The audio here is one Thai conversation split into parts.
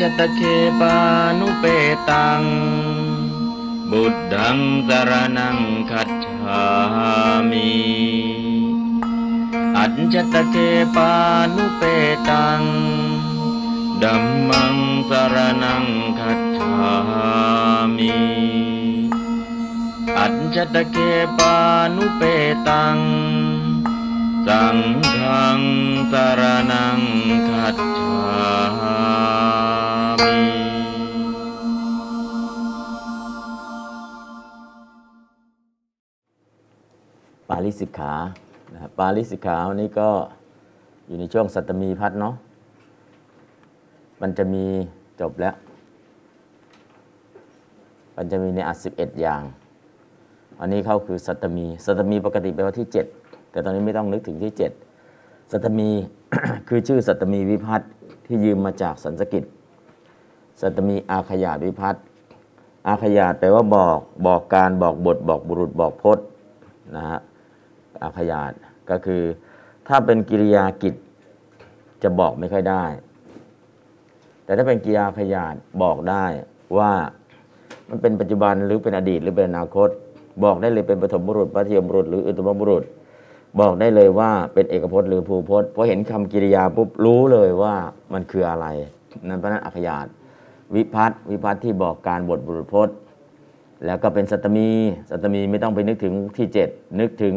จตเคปานุเปตัง บุตดังสรนังคัจฉามิอัจจตเคปานุเปตังดัมมังสรนังคัจฉามิอัจจตเคปานุเปตัง สังฆังสรนังคัจฉาาลิสิกขานะครับปาลิสิกขาวันนี้ก็อยู่ในช่วงสัตมีพัฒเนาะมันจะมีจบแล้ว มันจะมีในอัดสิบเอ็ดอย่าง อันนี้เข้าคือสัตมี สัตมีปกติแปลว่าที่เจ็ดแต่ตอนนี้ไม่ต้องนึกถึงที่เจ็ดสัตมีคือชื่อสัตมีวิพัฒน์ที่ยืมมาจากสันสกฤตสัตมีอาขยาตวิพัฒน์อาขยาตแปลว่าบอกบอกการบอกบทบอกบุรุษบอกพจน์นะฮะ อาขยาตก็คือ ถ้าเป็นกิริยากิจจะบอกไม่ค่อยได้ แต่ถ้าเป็นกิริยาขยาตบอกได้ว่ามันเป็นปัจจุบันหรือเป็นอดีตหรือเป็นอนาคต บอกได้เลยเป็นปฐมบุรุษ มัธยมบุรุษ หรืออุตมบุรุษ บอกได้เลยว่าเป็นเอกพจน์หรือภูพจน์พอเห็นคำกิริยาปุ๊บรู้เลยว่ามันคืออะไร นั่นเพราะนั้นอัขยาตวิพัฒน์วิพัฒน์ที่บอกการบทบุรุษพจน์ แล้วก็เป็นสัตมี สัตตมีไม่ต้องไปนึกถึงที่เจ็ดนึกถึง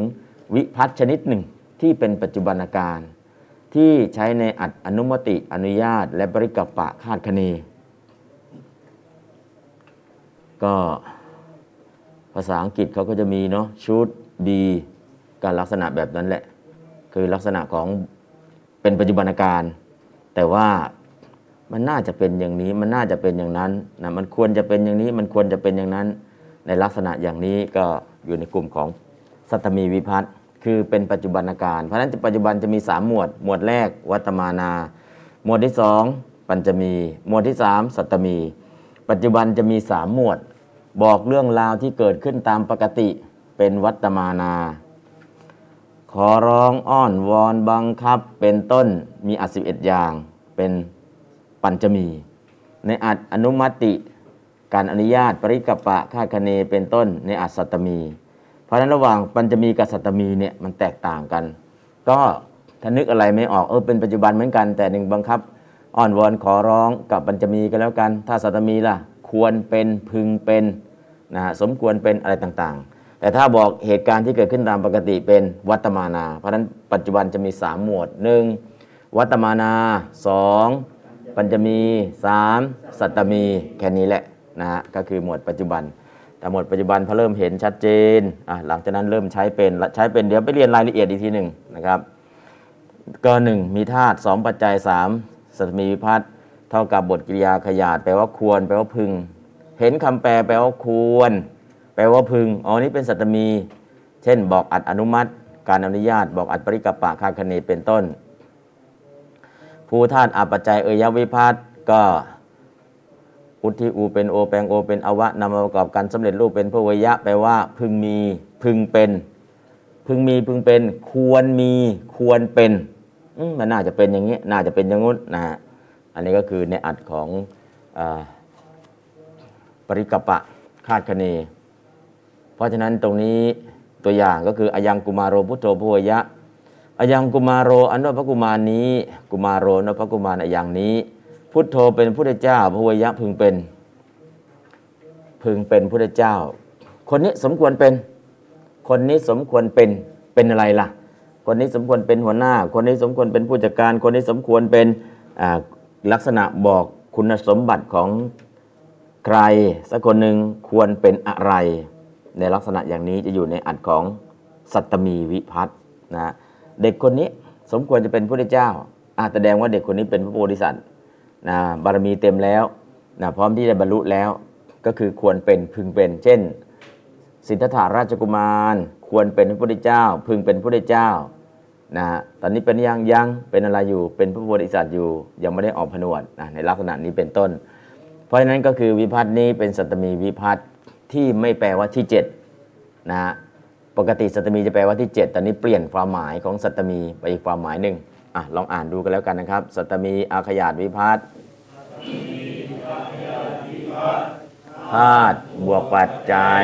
วิพัฒน์ชนิดหนึ่งที่เป็นปัจจุบันการที่ใช้ในอัดอนุมติอนุญาต และบริกับปะคาดคะเน ก็ภาษาอังกฤษเขาก็จะมีเนาะ should be การลักษณะแบบนั้นแหละ คือลักษณะของเป็นปัจจุบันการ แต่ว่ามันน่าจะเป็นอย่างนี้มันน่าจะเป็นอย่างนั้นนะมันควรจะเป็นอย่างนี้มันควรจะเป็นอย่างนั้น ในลักษณะอย่างนี้ก็อยู่ในกลุ่มของ สัตมีวิพัฒน์คือเป็นปัจจุบันการ เพราะฉะนั้นปัจจุบันจะมี 3 หมวด หมวดแรก วัตมานา หมวดที่ 2 ปัญจมี หมวดที่ 3 สัตมี ปัจจุบันจะมี 3 หมวด บอกเรื่องราวที่เกิดขึ้นตามปกติเป็นวัตมานา ขอร้องอ้อนวอนบังคับ เป็นต้นมีอัดสิบเอ็ดอย่าง เป็นปัญจมี ในอัดอนุมัติ การอนุญาตปริกปะคาคเนเป็นต้นในอัดสัตมี เพราะฉะนั้นระหว่างปัญจมีกับสัตตมีเนี่ยมันแตกต่างกัน ก็ถ้านึกอะไรไม่ออกเออเป็นปัจจุบันเหมือนกัน แต่หนึ่งบังคับอ้อนวอนขอร้องกับปัญจมีก็แล้วกัน ถ้าสัตตมีล่ะควรเป็นพึงเป็นนะฮะสมควรเป็นอะไรต่างๆ แต่ถ้าบอกเหตุการณ์ที่เกิดขึ้นตามปกติเป็นวัตมานา เพราะฉะนั้นปัจจุบันจะมี 3 หมวด 1. วัตมานา 2. ปัญจมี 3. สัตตมีแค่นี้แหละนะฮะก็คือหมวดปัจจุบัน แต่หมดปัจจุบันพอเริ่มเห็นชัดเจนอะหลังจากนั้นเริ่มใช้เป็นใช้เป็นเดี๋ยวไปเรียนรายละเอียดอีกทีหนึ่งนะครับก็หนึ่งมีธาตุสองปัจจัยสามสัตมีวิพัฒน์เท่ากับบทกริยาขยาดแปลว่าควร แปลว่าพึง เห็นคำแปลแปลว่าควร แปลว่าพึงอ๋อนี่เป็นสัตมี เช่น บอกอัดอนุมัติ การอนุญาต บอกอัดปริกปปะคาคเนเป็นต้น ภูธาตุอาปัจจัยเอยวิพัฒน์ก็ อุทิอูเป็นโอแปลงโอเป็นอวะนำมาประกอบกันสำเร็จรูปเป็นพวยะแปลว่า พึงมีพึงเป็น พึงมีพึงเป็น ควรมีควรเป็นมันน่าจะเป็นอย่างนี้น่าจะเป็นอย่างงู้นนะฮะอันนี้ก็คือในอัดของอปริกัปปะคาดคะเน เพราะฉะนั้นตรงนี้ตัวอย่างก็คืออายังกุมารโรพุทโธพวยะอายังกุมารโรอันว่าพระกุมารนี้ กุมารโรนพระกุมารอายังนี้ พุทโธเป็นพุทธเจ้าพระวยะพึงเป็น พึงเป็นพุทธเจ้า คนนี้สมควรเป็น คนนี้สมควรเป็นเป็นอะไรล่ะ คนนี้สมควรเป็นหัวหน้า คนนี้สมควรเป็นผู้จัดการ คนนี้สมควรเป็นลักษณะบอกคุณสมบัติของใครสักคนหนึ่งควรเป็นอะไร ในลักษณะอย่างนี้จะอยู่ในอัดของสัตตมีวิพัฒน์นะเด็กคนนี้สมควรจะเป็นพระเจ้าอาแสดงว่าเด็กคนนี้เป็นพระโพธิสัตว์ นะบารมีเต็มแล้วนะพร้อมที่จะบรรลุแล้วก็คือควรเป็นพึงเป็น เช่น สิทธัตถาราชกุมาร ควรเป็นพระพุทธเจ้า พึงเป็นพระพุทธเจ้านะฮะตอนนี้เป็นยังยังเป็นอะไรอยู่เป็นพระโพธิสัตว์อยู่ ยังไม่ได้ออกผนวดนะในลักษณะนี้เป็นต้น เพราะฉะนั้นก็คือวิพัฒน์นี้เป็นสัตมีวิพัฒน์ที่ไม่แปลว่าที่7นะฮะปกติสัตมีจะแปลว่าที่ 7 ตอนนี้เปลี่ยนความหมายของสัตมีไปอีกความหมายหนึ่ง อะลองอ่านดูกันแล้วกันนะครับ สัตมีอาขยาดวิพัฒน์ธาตุบวกปัจจัย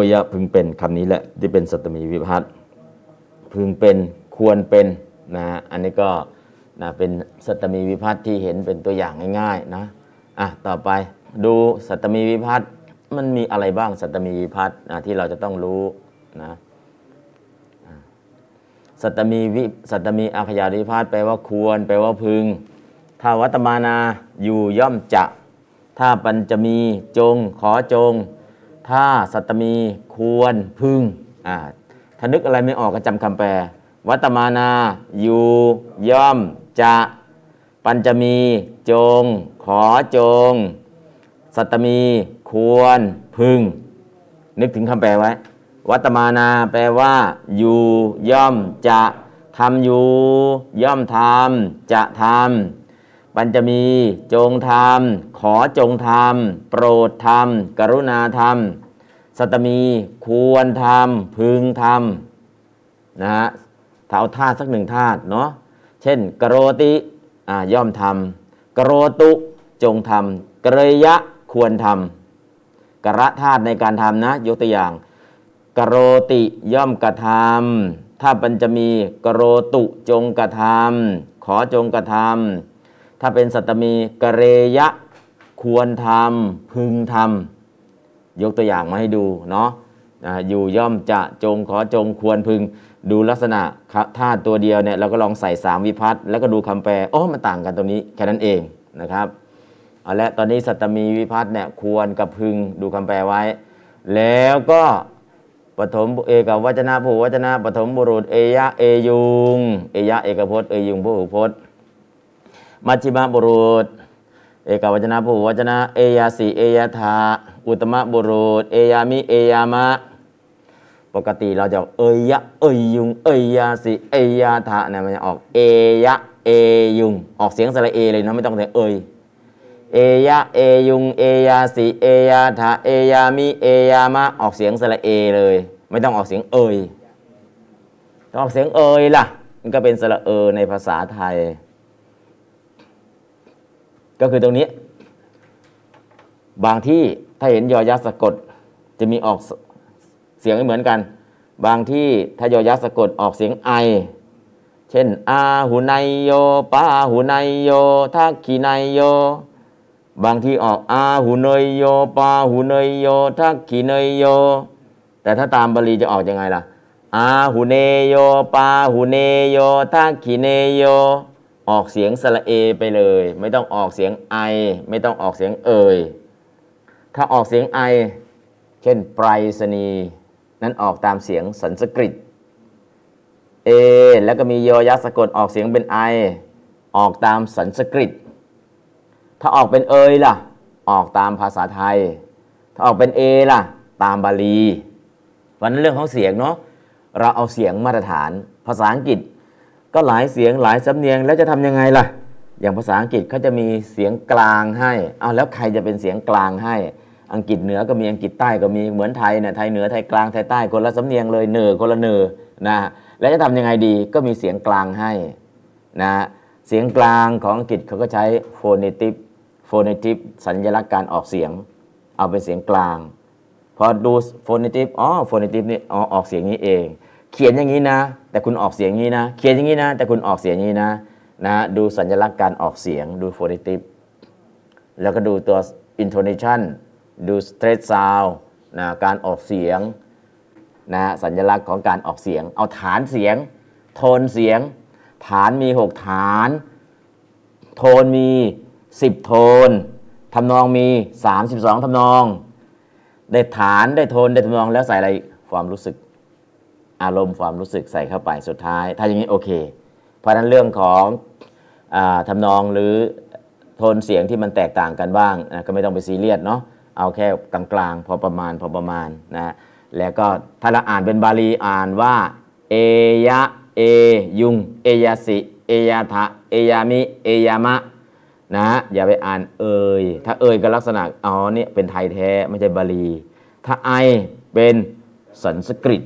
วยะพึงเป็นคำนี้แหละที่เป็นสัตมีวิพัตพึงเป็นควรเป็นนะฮะอันนี้ก็นะเป็นสัตมีวิพัตที่เห็นเป็นตัวอย่างง่ายๆนะอะต่อไปดูสัตมีวิพัตมันมีอะไรบ้างสัตมีวิพัตนะที่เราจะต้องรู้นะสัตมีวิสัตมีอาขยาวิพัตแปลว่าควร แปลว่าพึง ถ้าวัตมานาอยู่ย่อมจะ ถ้าปัญจมีจงขอจง ถ้าสัตมีควรพึงอ่าถ้านึกอะไรไม่ออกก็จำคำแปล วัตมานา อยู่ ย่อม จะ ปัญจมี จง ขอจง สัตตมี ควร พึง นึกถึงคำแปลไว้ วัตมานาแปลว่า อยู่ ย่อม จะทำอยู่ ย่อมทำจะทำ ปัญจมีจงธรรมขอจงธรรมโปรดธรรมกรุณาธรรมสัตมีควรธรรมพึงธรรมนะฮะถ้าเอาธาตุสักหนึ่งธาตุเนาะเช่น กโรติอ่าย่อมทำกโรตุจงทำกเรยะควรทำกระธาตุในการทำนะยกตัวอย่างกโรติย่อมกระทำถ้าปัญจะมีกโรตุจงกระทำขอจงกระทำ ถ้าเป็นสัตมีกเรยะควรทำพึงทำยกตัวอย่างมาให้ดูเนาะอยู่ย่อมจะจงขอจงควรพึงดูลักษณะธาตุตัวเดียวเนี่ยเราก็ลองใส่สามวิพัตน์แล้วก็ดูคำแปลโอ้มันต่างกันตรงนี้แค่นั้นเองนะครับเอาละตอนนี้สัตมีวิพัตน์เนี่ยควรกับพึงดูคำแปลไว้ แล้วก็ปฐมเอกวัจนะผู้วัจนะปฐมบุรุษเอยะเอยุงเอยะเอกพจน์เอยุงผู้หูพจน์ มัชฌิมบุรุษ เอกวัจนะผู้วัจนะ เอยาสีเอยาธาอุตตมบุรุษ เอยามิ เอยามะ ปกติเราจะเอยะ เอยยุง เอยาสีเอยาธาเนี่ยมันจะออก เอยะ เอยุง ออกเสียงสระเอเลยนะไม่ต้องแต่เอยเอยะ เอยุง เอยาสีเอยาธาเอยามิ เอยามะ ออกเสียงสระเอเลย ไม่ต้องออกเสียงเอยต้องออกเสียงเอยล่ะ มันก็เป็นสระเอในภาษาไทย ก็คือตรงนี้ บางที่ถ้าเห็นยอยักษ์สะกดจะมีออกเสียงไม่เหมือนกัน บางที่ถ้ายอยักษ์สะกดออกเสียงไอ เช่น อาหุไนโยปาหุไนโยทักขีไนโย บางที่ออกอาหุเนยโยปาหุเนยโยทักขีเนยโย แต่ถ้าตามบาลีจะออกยังไงล่ะอาหุเนโยปาหุเนโยทักขีเนโย ออกเสียงสระเอไปเลย ไม่ต้องออกเสียงไอ ไม่ต้องออกเสียงเอยถ้าออกเสียงไอ เช่นไปรษณีนั้นออกตามเสียงสันสกฤตเอแล้วก็มีโยยักษ์สะกดออกเสียงเป็นไอ ออกตามสันสกฤต ถ้าออกเป็นเอยล่ะ ออกตามภาษาไทย ถ้าออกเป็นเอล่ะ ตามบาลีวันนั้นเรื่องของเสียงเนาะเราเอาเสียงมาตรฐาน ภาษาอังกฤษ ก็หลายเสียงหลายสำเนียงแล้วจะทำยังไงล่ะ อย่างภาษาอังกฤษเขาจะมีเสียงกลางให้เอาแล้วใครจะเป็นเสียงกลางให้ อังกฤษเหนือก็มีอังกฤษใต้ก็มีเหมือนไทยเนี่ยไทยเหนือไทยกลางไทยใต้คนละสำเนียงเลยเหนือคนละเหนือนะแล้วจะทำยังไงดีก็มีเสียงกลางให้นะเสียงกลางของอังกฤษเขาก็ใช้ phonetic phonetic สัญลักษณ์การออกเสียง เอาเป็นเสียงกลางพอดู phonetic อ๋อ phonetic นี่อ๋อออกเสียงนี้เอง เขียนอย่างนี้นะ แต่คุณออกเสียงนี้นะ เขียนอย่างนี้นะ แต่คุณออกเสียงนี้นะนะดูสัญลักษณ์การออกเสียงดู phonetic แล้วก็ดูตัว intonation ดู stress sound นะการออกเสียงนะสัญลักษณ์ของการออกเสียง เอาฐานเสียง โทนเสียง ฐานมี 6 ฐาน โทนมี 10 โทนทำนองมี 32ทำนอง ได้ฐานได้โทนได้ทำนองแล้วใส่อะไรความรู้สึก อารมณ์ความรู้สึกใส่เข้าไปสุดท้าย ถ้าอย่างนี้โอเค เพราะนั้นเรื่องของอทำนองหรือโทนเสียงที่มันแตกต่างกันบ้างนะก็ไม่ต้องไปซีเรียสเนาะเอาแค่กลางๆ พอประมาณพอประมาณนะแล้วก็ถ้าเราอ่านเป็นบาลีอ่านว่าเอยะเอยุงเอยาสิเอยาทะเอยามิเอยามะนะอย่าไปอ่านเอยถ้าเอยก็ลักษณะอ๋อเนี่ยเป็นไทยแท้ไม่ใช่บาลี ถ้าไอเป็นสันสกฤต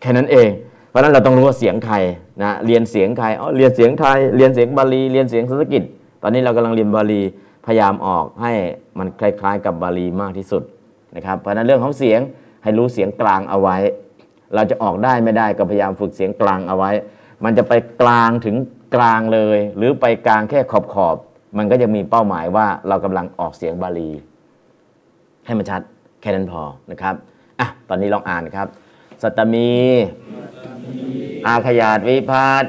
แค่นั้นเอง เพราะนั้นเราต้องรู้ว่าเสียงใครนะเรียนเสียงใครอ๋อเรียนเสียงไทยเรียนเสียงบาลีเรียนเสียงสันสกฤตตอนนี้เรากำลังเรียนบาลีพยายามออกให้มันคล้าย ๆ กับบาลีมากที่สุดนะครับเพราะนั้นเรื่องของเสียงให้รู้เสียงกลางเอาไว้ เราจะออกได้ไม่ได้ก็พยายามฝึกเสียงกลางเอาไว้ มันจะไปกลางถึงกลางเลย หรือไปกลางแค่ขอบขอบๆมันก็จะมีเป้าหมายว่าเรากำลังออกเสียงบาลี ให้มันชัดแค่นั้นพอนะครับอะตอนนี้ลองอ่านครับ สัตตมี อาขยาตวิพัต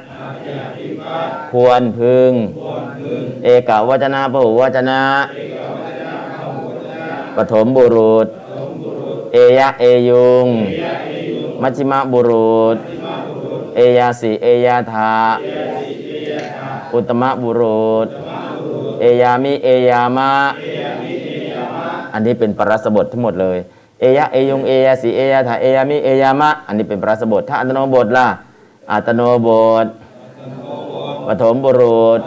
ควรพึง เอกวจนะพหุวจนะปฐมบุรุษ เอยะเอยุง มัชฌิมบุรุษ เอยาสิเอยาทาอุตตมบุรุษ เอยามิเอยามะ อันนี้เป็นปรัสบททั้งหมดเลย เอยะเอยงเอยาสิเอยาทาเอยามิเอยามะ อันนี้เป็นปรัสบทถ้าอัตโนบทล่ะอัตโนบทปฐมบุรุษ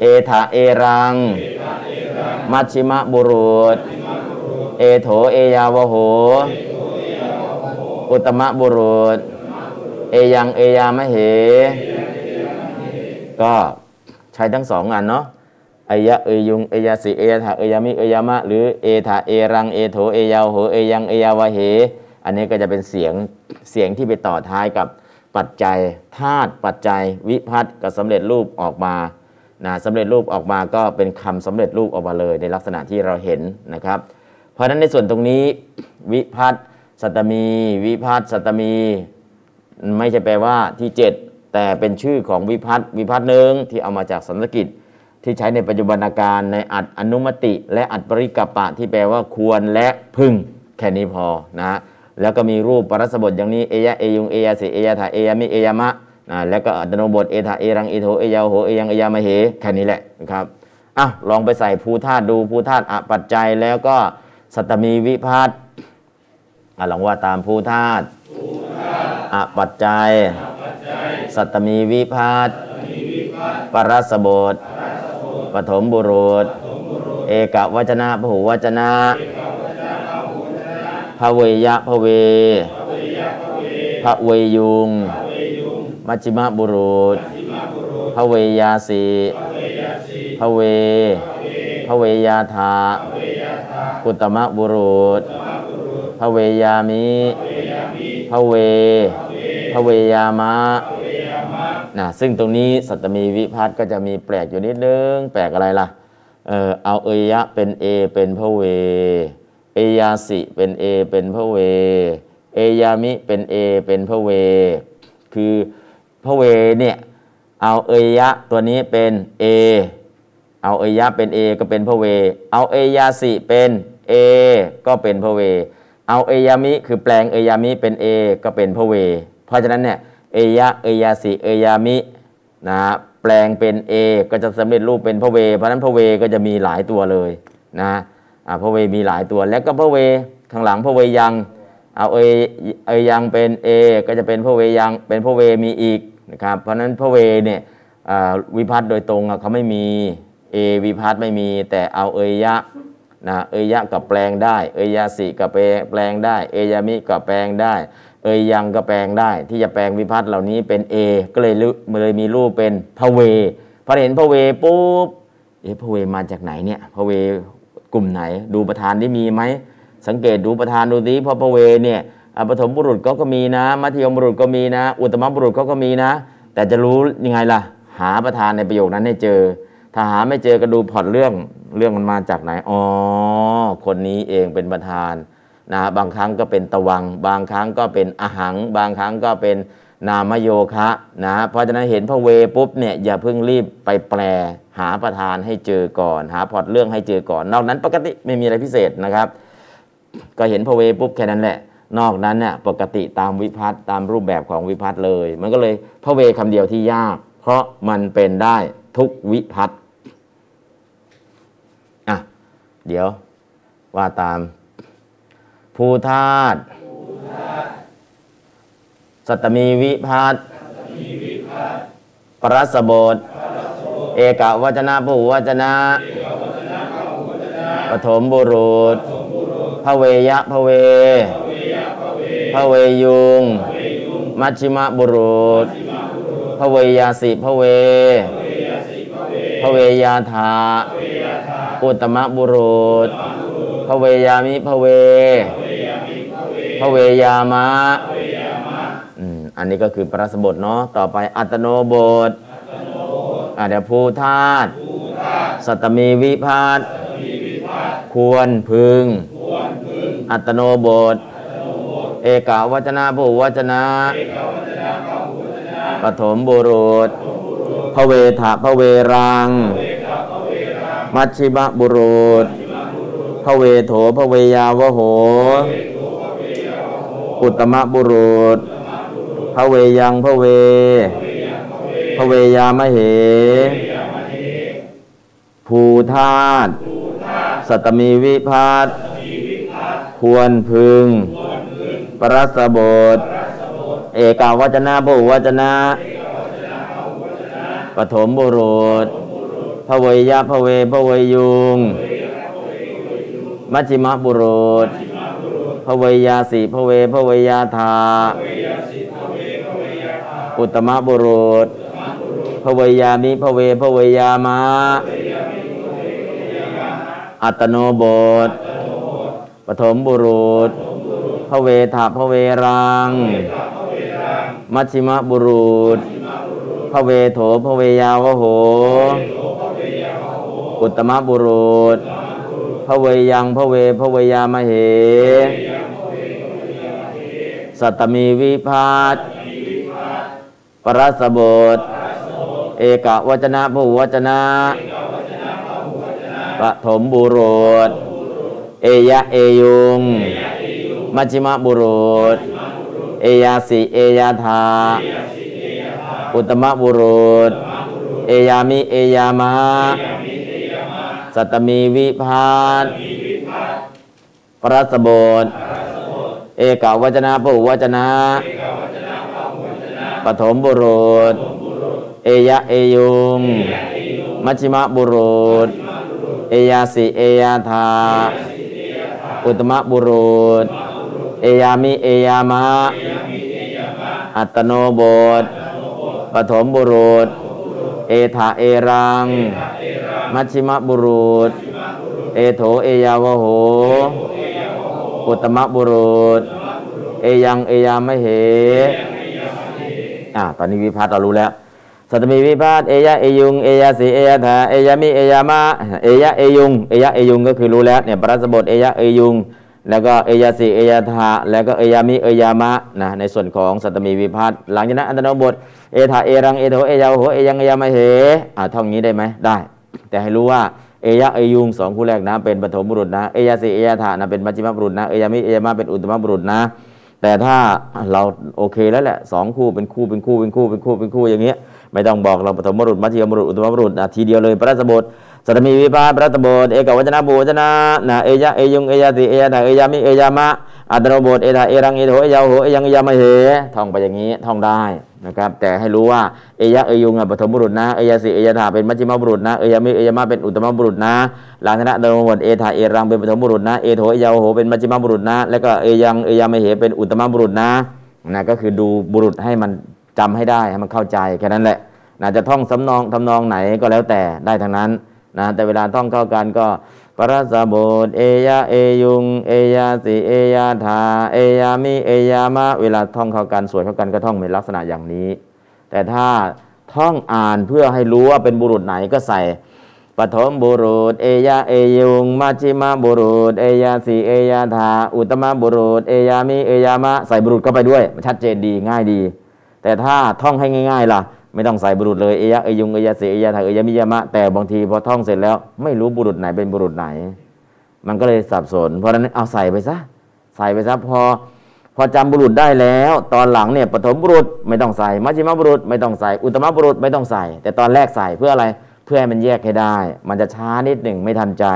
เอถาเอรัง มัชชิมะบุรุษ เอโถเอยาวโห อุตตมบุรุษ เอยังเอยามะเห ก็ใช้ทั้งสองอันเนาะ อายะเอยุงเอยาสิเอยถาเอยามิเอยามะ หรือเอถาเอรังเอโถเอยาวโหเอยังเอยาวะเห อันนี้ก็จะเป็นเสียงเสียงที่ไปต่อท้ายกับปัจจัยธาตุปัจจัยวิพัฒน์กับสำเร็จรูปออกมานะสำเร็จรูปออกมาก็เป็นคำสำเร็จรูปออกมาเลยในลักษณะที่เราเห็นนะครับ เพราะฉะนั้นในส่วนตรงนี้วิพัฒน์สัตมี วิพัฒน์สัตมี ไม่ใช่แปลว่าที่ 7 แต่เป็นชื่อของวิพัฒน์วิพัฒน์หนึ่งที่เอามาจากสันสกฤต ที่ใช้ในปัจจุบันการในอัดอนุมติ และอัดปริกปะที่แปลว่าควรและพึงแค่นี้พอนะ แล้วก็มีรูปปรัสบทอย่างนี้เอยะเอยุงเอยาสิเอยาถาเอยามิเอยามะนะแล้วก็อัตโนบทเอถาเอรังเอโทเอยาโหเอยังเอยามะเหแค่นี้แหละนะครับอะลองไปใส่ภูธาตุดูภูธาตุอปัจจัยแล้วก็สัตมีวิพัฒน์อะลองว่าตามภูธาตุอปัจจัย สัตตมีวิพัตปรัสบท ปฐมบุรุษ เอกวจนะพหุวจนะพระเวยะพระเวพระเวยุง มัชฌิมบุรุษพระเวยาสีพระเวพระเวยาธากุตมะบุรุษพระเวยามิพระเวพระเวยามะ นะซึ่งตรงนี้สัตมีวิพัฒน์ก็จะมีแปลกอยู่นิดนึง แปลกอะไรล่ะเออเอาเอยะเป็นเอเป็นพระเว เอยาสิเป็นเอเป็นพระเว เอยามิเป็นเอเป็นพระเว คือพระเวเนี่ยเอาเอยะตัวนี้เป็นเอเอาเอยะเป็นเอก็เป็นพระเว เอาเอยาสิเป็นเอก็เป็นพระเว เอาเอยามิคือแปลงเอยามิเป็นเอก็เป็นพระเว เพราะฉะนั้นเนี่ย เอยะเอยาสิเอยามินะแปลงเป็นเอก็จะสำเร็จรูปเป็นพระเว เพราะนั้นพระเวก็จะมีหลายตัวเลยนะพระเวมีหลายตัว แล้วก็พระเวข้างหลังพระเวยังเอาเอเอยังเป็นเอก็จะเป็นพระเวยังเป็นพระเวมีอีกนะครับเพราะนั้นพระเวเนี่ยอ่าวิพัฒน์โดยตรงเขาไม่มีเอวิพัฒน์ไม่มีแต่เอาเอยะนะเอยะกับแปลงได้ เอยาสิกับแปลงได้ เอยามิกับแปลงได้ เอยยังก็แปลงได้ ที่จะแปลงวิพัฒน์เหล่านี้เป็นเอก็เลยเลยมีรูปเป็นพระเวพอเห็นพระเวปุ๊บเอ๊ะพระเวมาจากไหนเนี่ยพระเวกลุ่มไหน ดูประธานที่มีไหมสังเกตดูประธานดูสิพระพระเวเนี่ยปฐมบุรุษก็ก็มีนะ มัธยมบุรุษก็มีนะ อุตมบุรุษก็ก็มีนะ แต่จะรู้ยังไงล่ะ หาประธานในประโยคนั้นให้เจอ ถ้าหาไม่เจอก็ดูพอตเรื่องเรื่องมันมาจากไหนอ๋อคนนี้เองเป็นประธาน นะบางครั้งก็เป็นตะวัง บางครั้งก็เป็นอาหัง บางครั้งก็เป็นนามโยคะนะเพราะฉะนั้นเห็นพระเวปุ๊บเนี่ยอย่าเพิ่งรีบไปแปล หาประธานให้เจอก่อน หาพล็อตเรื่องให้เจอก่อน นอกนั้นปกติไม่มีอะไรพิเศษนะครับ ก็เห็นพระเวปุ๊บแค่นั้นแหละ นอกนั้นเนี่ยปกติตามวิพัฒน์ตามรูปแบบของวิพัฒน์เลย มันก็เลยพระเวคำเดียวที่ยาก เพราะมันเป็นได้ทุกวิพัฒน์อะเดี๋ยวว่าตาม ภูธาตสัตตมีวิพัฒน์ปรัสบท เอกวัจนะผู้วจนะปฐมบุรุษพระเวยะพระเวพระเวยุง มัชชิมะบุรุษพระเวยาสิพระเวพระเวยาธาอุตมะบุรุษ พระเวยามิพระเวพระเวยามะอันนี้ก็คือปรัสบทเนาะต่อไปอัตโนบทอะเดี๋ยวภูธาตุสัตมีวิพัฒน์ควรพึง อัตโนบท เอกาวจนะผู้วจนะปฐมบุรุษพระเวทะพระเวรัง มัชชิมะบุรุษ พระเวโถพระเวยาวโห อุตมะบุรุษพระเวยังพระเวพระเวยามเห ภูธาตุสัตตมีวิพัฒน์ควรพึง ปรัสบท เอกาวจนะผู้วจนะปฐมบุรุษพระเวยะพระเวพระเวยุง มัชชิมบุรุษพระเวยาสีพระเวพระเวยาธาอุตตมบุรุษพระเวยามิพระเวพระเวยามะอัตโนบทปฐมบุรุษพระเวทะพระเวรัง มัชชิมบุรุษพระเวโถพระเวยาวโห อุตตมบุรุษ พระเวยังพระเวพระเวยามเห สัตตมีวิพัฒน์ปรสบท เอกวจนะผู้วจนะปฐมบุรุษ เอยะเอยุง มัชิมะบุรุษ เอยาสิเอยาธา อุตตมบุรุษ เอยามิเอยามะ สัตมีวิพัฒน์ปรัสบทเอกวจนะผู้วจนะ ปฐมบุรุษ เอยะเอยุง มัชิมบุรุษ เอยาสิเอยาธา อุตตมบุรุษ เอยามิเอยามะ อัตโนบทปฐมบุรุษ เอถาเอรัง มัชชิมบุรุษ เอโถเอยาวโห อุตตมบุรุษ เอยังเอยามเหอ่าตอนนี้วิพัฒน์เรารู้แล้วสัตมีวิพัฒน์เอยะเอยุงเอยะสีเอยะถาเอยะมิเอยามะเอยะเอยุงเอยะเอยุงก็คือรู้แล้วเนี่ยปรัสบทเอยะเอยุง แล้วก็เอยะสีเอยะถาแล้วก็เอยามิเอยามะนะในส่วนของสัตมีวิพัฒน์หลังจากนั้นอันตนบทเอถาเอรังเอโถเอยาวโหเอยังเอยามเหอ่าท่องนี้ได้ไหมได้ แต่ให้รู้ว่าเอยะเอยุงสองคู่แรกนะเป็นปฐมบุรุษนะเอยะสีเอยะถานะเป็นมัชฌิมบุรุษนะเอยามิเอยามะเป็นอุตตมบุรุษนะ แต่ถ้าเราโอเคแล้วแหละสองคู่เป็นคู่เป็นคู่เป็นคู่เป็นคู่เป็นคู่อย่างเงี้ยไม่ต้องบอกเราปฐมบุรุษมัธยมบุรุษอุตตมบุรุษอะทีเดียวเลยพระราชบทสัตตมีวิภาพระราชบทเอกวัจนะบูวจนะนะเอยะเอยุงเอยะติเอยะถาเอยามิเอยามะ อัตโนบทเอถาเอรังเอโถเอยาวโหเอยังเอยามะเหท่องไปอย่างนี้ท่องได้นะครับ แต่ให้รู้ว่าเอยะเอยุงอะปฐมบุรุษนะเอยะสิเอยะถาเป็นมัชฌิมบุรุษนะเอยามิเอยามะเป็นอุตตมบุรุษนะหลังจากนั้นอัตโนบทเอถาเอรังเป็นปฐมบุรุษนะเอโถเอยาวโหเป็นมัชฌิมบุรุษนะ แล้วก็เอยังเอยามะเหเป็นอุตตมบุรุษนะนะก็คือดูบุรุษให้มันจำให้ได้ให้มันเข้าใจแค่นั้นแหละนะจะท่องสำนองทำนองไหนก็แล้วแต่ได้ทั้งนั้นนะแต่เวลาท่องเข้ากันก็ ปรสโบทเอยะเอยุง เอยาสิเอยาธาเอยามิเอยามะเวลาท่องเข้ากันสวดเข้ากันก็ท่องเป็นลักษณะอย่างนี้ แต่ถ้าท่องอ่านเพื่อให้รู้ว่าเป็นบุรุษไหนก็ใส่ปฐมบุรุษ เอยะเอยุงมัชชิมาบุรุษ เอยาสีเอยาธาอุตตมบุรุษ เอยามิเอยามะใส่บุรุษเข้าไปด้วยมันชัดเจนดีง่ายดี แต่ถ้าท่องให้ง่าย ๆ ล่ะ ไม่ต้องใส่บุรุษเลยเอยะเอยุงเอยาสีเอยาธาเอยามิยามะแต่บางทีพอท่องเสร็จแล้วไม่รู้บุรุษไหนเป็นบุรุษไหน มันก็เลยสับสน เพราะฉะนั้นเอาใส่ไปซะใส่ไปซะพอ พอจำบุรุษได้แล้ว ตอนหลังเนี่ยปฐมบุรุษไม่ต้องใส่มัชฌิมบุรุษไม่ต้องใส่อุตมบุรุษไม่ต้องใส่ แต่ตอนแรกใส่เพื่ออะไรเพื่อให้มันแยกให้ได้ มันจะช้านิดหนึ่งไม่ทันใจ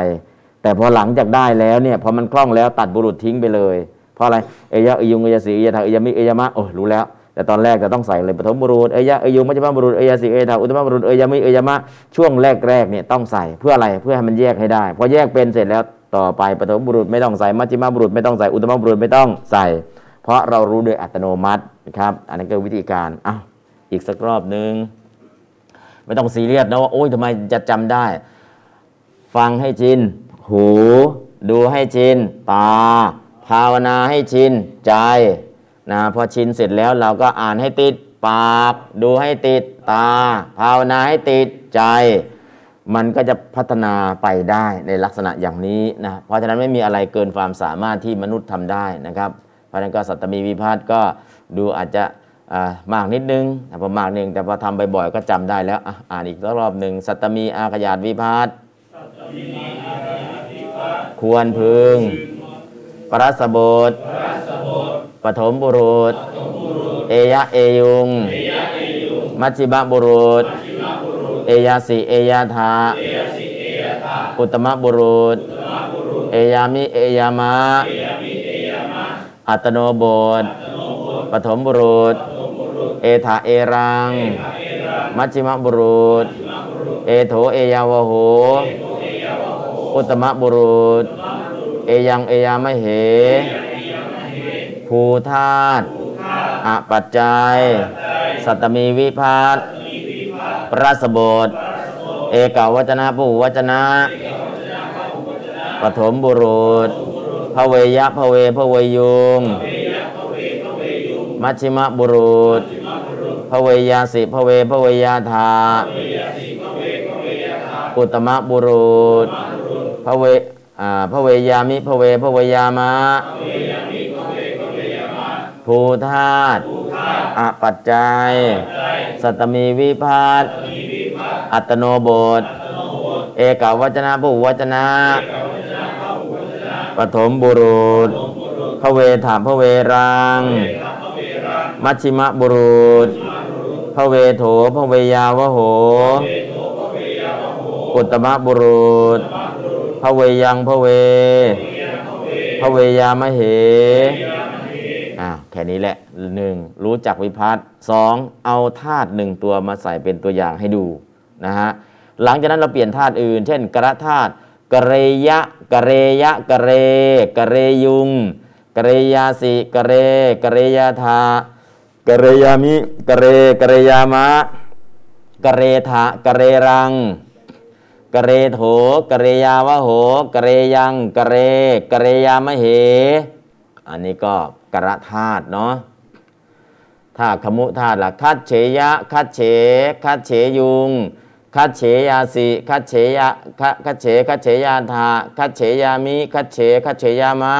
แต่พอหลังจากได้แล้วเนี่ยพอมันคล่องแล้วตัดบุรุษทิ้งไปเลย เพราะอะไรเอยะเอยุงเอยาสีเอยาทาเอยามิเอยามะโอ้รู้แล้ว แต่ตอนแรกจะต้องใส่เลยปฐมบุรุษเอยะเอยุงมัชฌิมบุรุษเอยาสีเอยาทาอุตมบุรุษเอยามิเอยามะช่วงแรกๆเนี่ยต้องใส่เพื่ออะไรเพื่อให้มันแยกให้ได้พอแยกเป็นเสร็จแล้วต่อไปปฐมบุรุษไม่ต้องใส่มัชฌิมบุรุษไม่ต้องใส่อุตมบุรุษไม่ต้องใส่ เพราะเรารู้โดยอัตโนมัตินะครับ อันนั้นก็วิธีการอ้าวอีกสักรอบหนึ่งไม่ต้องซีเรียสนะว่าโอ้ยทำไมจะจำได้ ฟังให้ชิน หู ดูให้ชิน ตา ภาวนาให้ชิน ใจ นะพอชินเสร็จแล้วเราก็อ่านให้ติดปาก ดูให้ติดตา ภาวนาให้ติดใจ มันก็จะพัฒนาไปได้ในลักษณะอย่างนี้นะเพราะฉะนั้นไม่มีอะไรเกินความสามารถที่มนุษย์ทำได้นะครับ เพราะฉะนั้นก็สัตตมีวิพาทก็ดูอาจจะอ่ามากนิดนึงแต่พอมากนึงแต่พอทำบ่อยๆก็จำได้แล้วอ่านอีกรอบหนึ่งสัตตมีอาขยาตวิพาทควรพึง ปรัสบทปฐมบุรุษ เอยะเอยุง มัชฌิมบุรุษ เอยาสิเอยาธาอุตตมบุรุษ เอยามิเอยามะ อัตโนโบทปฐมบุรุษ เอถาเอรัง มัชฌิมบุรุษ เอโถเอยาวโห อุตตมบุรุษ เอยังเอยามะเห ภูธาตุอปัจจัย สัตตมีวิพัตปรัสบท เอกาวจนะผู้วจนะ ปฐมบุรุษพระเวยะพระเวพระเวยุง มัชชิมะบุรุษพระเวยาสิพระเวพระเวยาธาอุตตมบุรุษพระเว พระเวยามิพระเวพระเวยามะภูธาตุอปัจจัย สัตมีวิพัตอัตโนบท เอกาวจนะผู้วัจนะปฐมบุรุษพระเวถามพระเวรัง มัชชิมะบุรุษพระเวโถพระเวยาวโหอุตตมบุรุษ ระเวยังพระเวพระเวยามเหอ่าแค่นี้แหละหนึ่งรู้จักวิพัฒน์สองเอาธาตุหนึ่งตัวมาใส่เป็นตัวอย่างให้ดูนะฮะหลังจากนั้นเราเปลี่ยนธาตุอื่น เช่น กระธาตุกระเรยะกระเรยะกระเรกระเรยุงกระเรยาสิกระเรกระเรยาธากระเรยามิกระเรกระเรยามะกระเรทะกระเรรัง กะเรโถกะเรยาวะโหกะเรยังกะเรกะเรยามะเห อันนี้ก็กระธาตุเนาะถ้าขมุธาตุละคัดเฉยะคัดเฉคัดเฉยุงคัดเฉยาสิคัดเฉยะคัดเฉคัดเฉยาธาคัดเฉยามิคัดเฉคัดเฉยามะ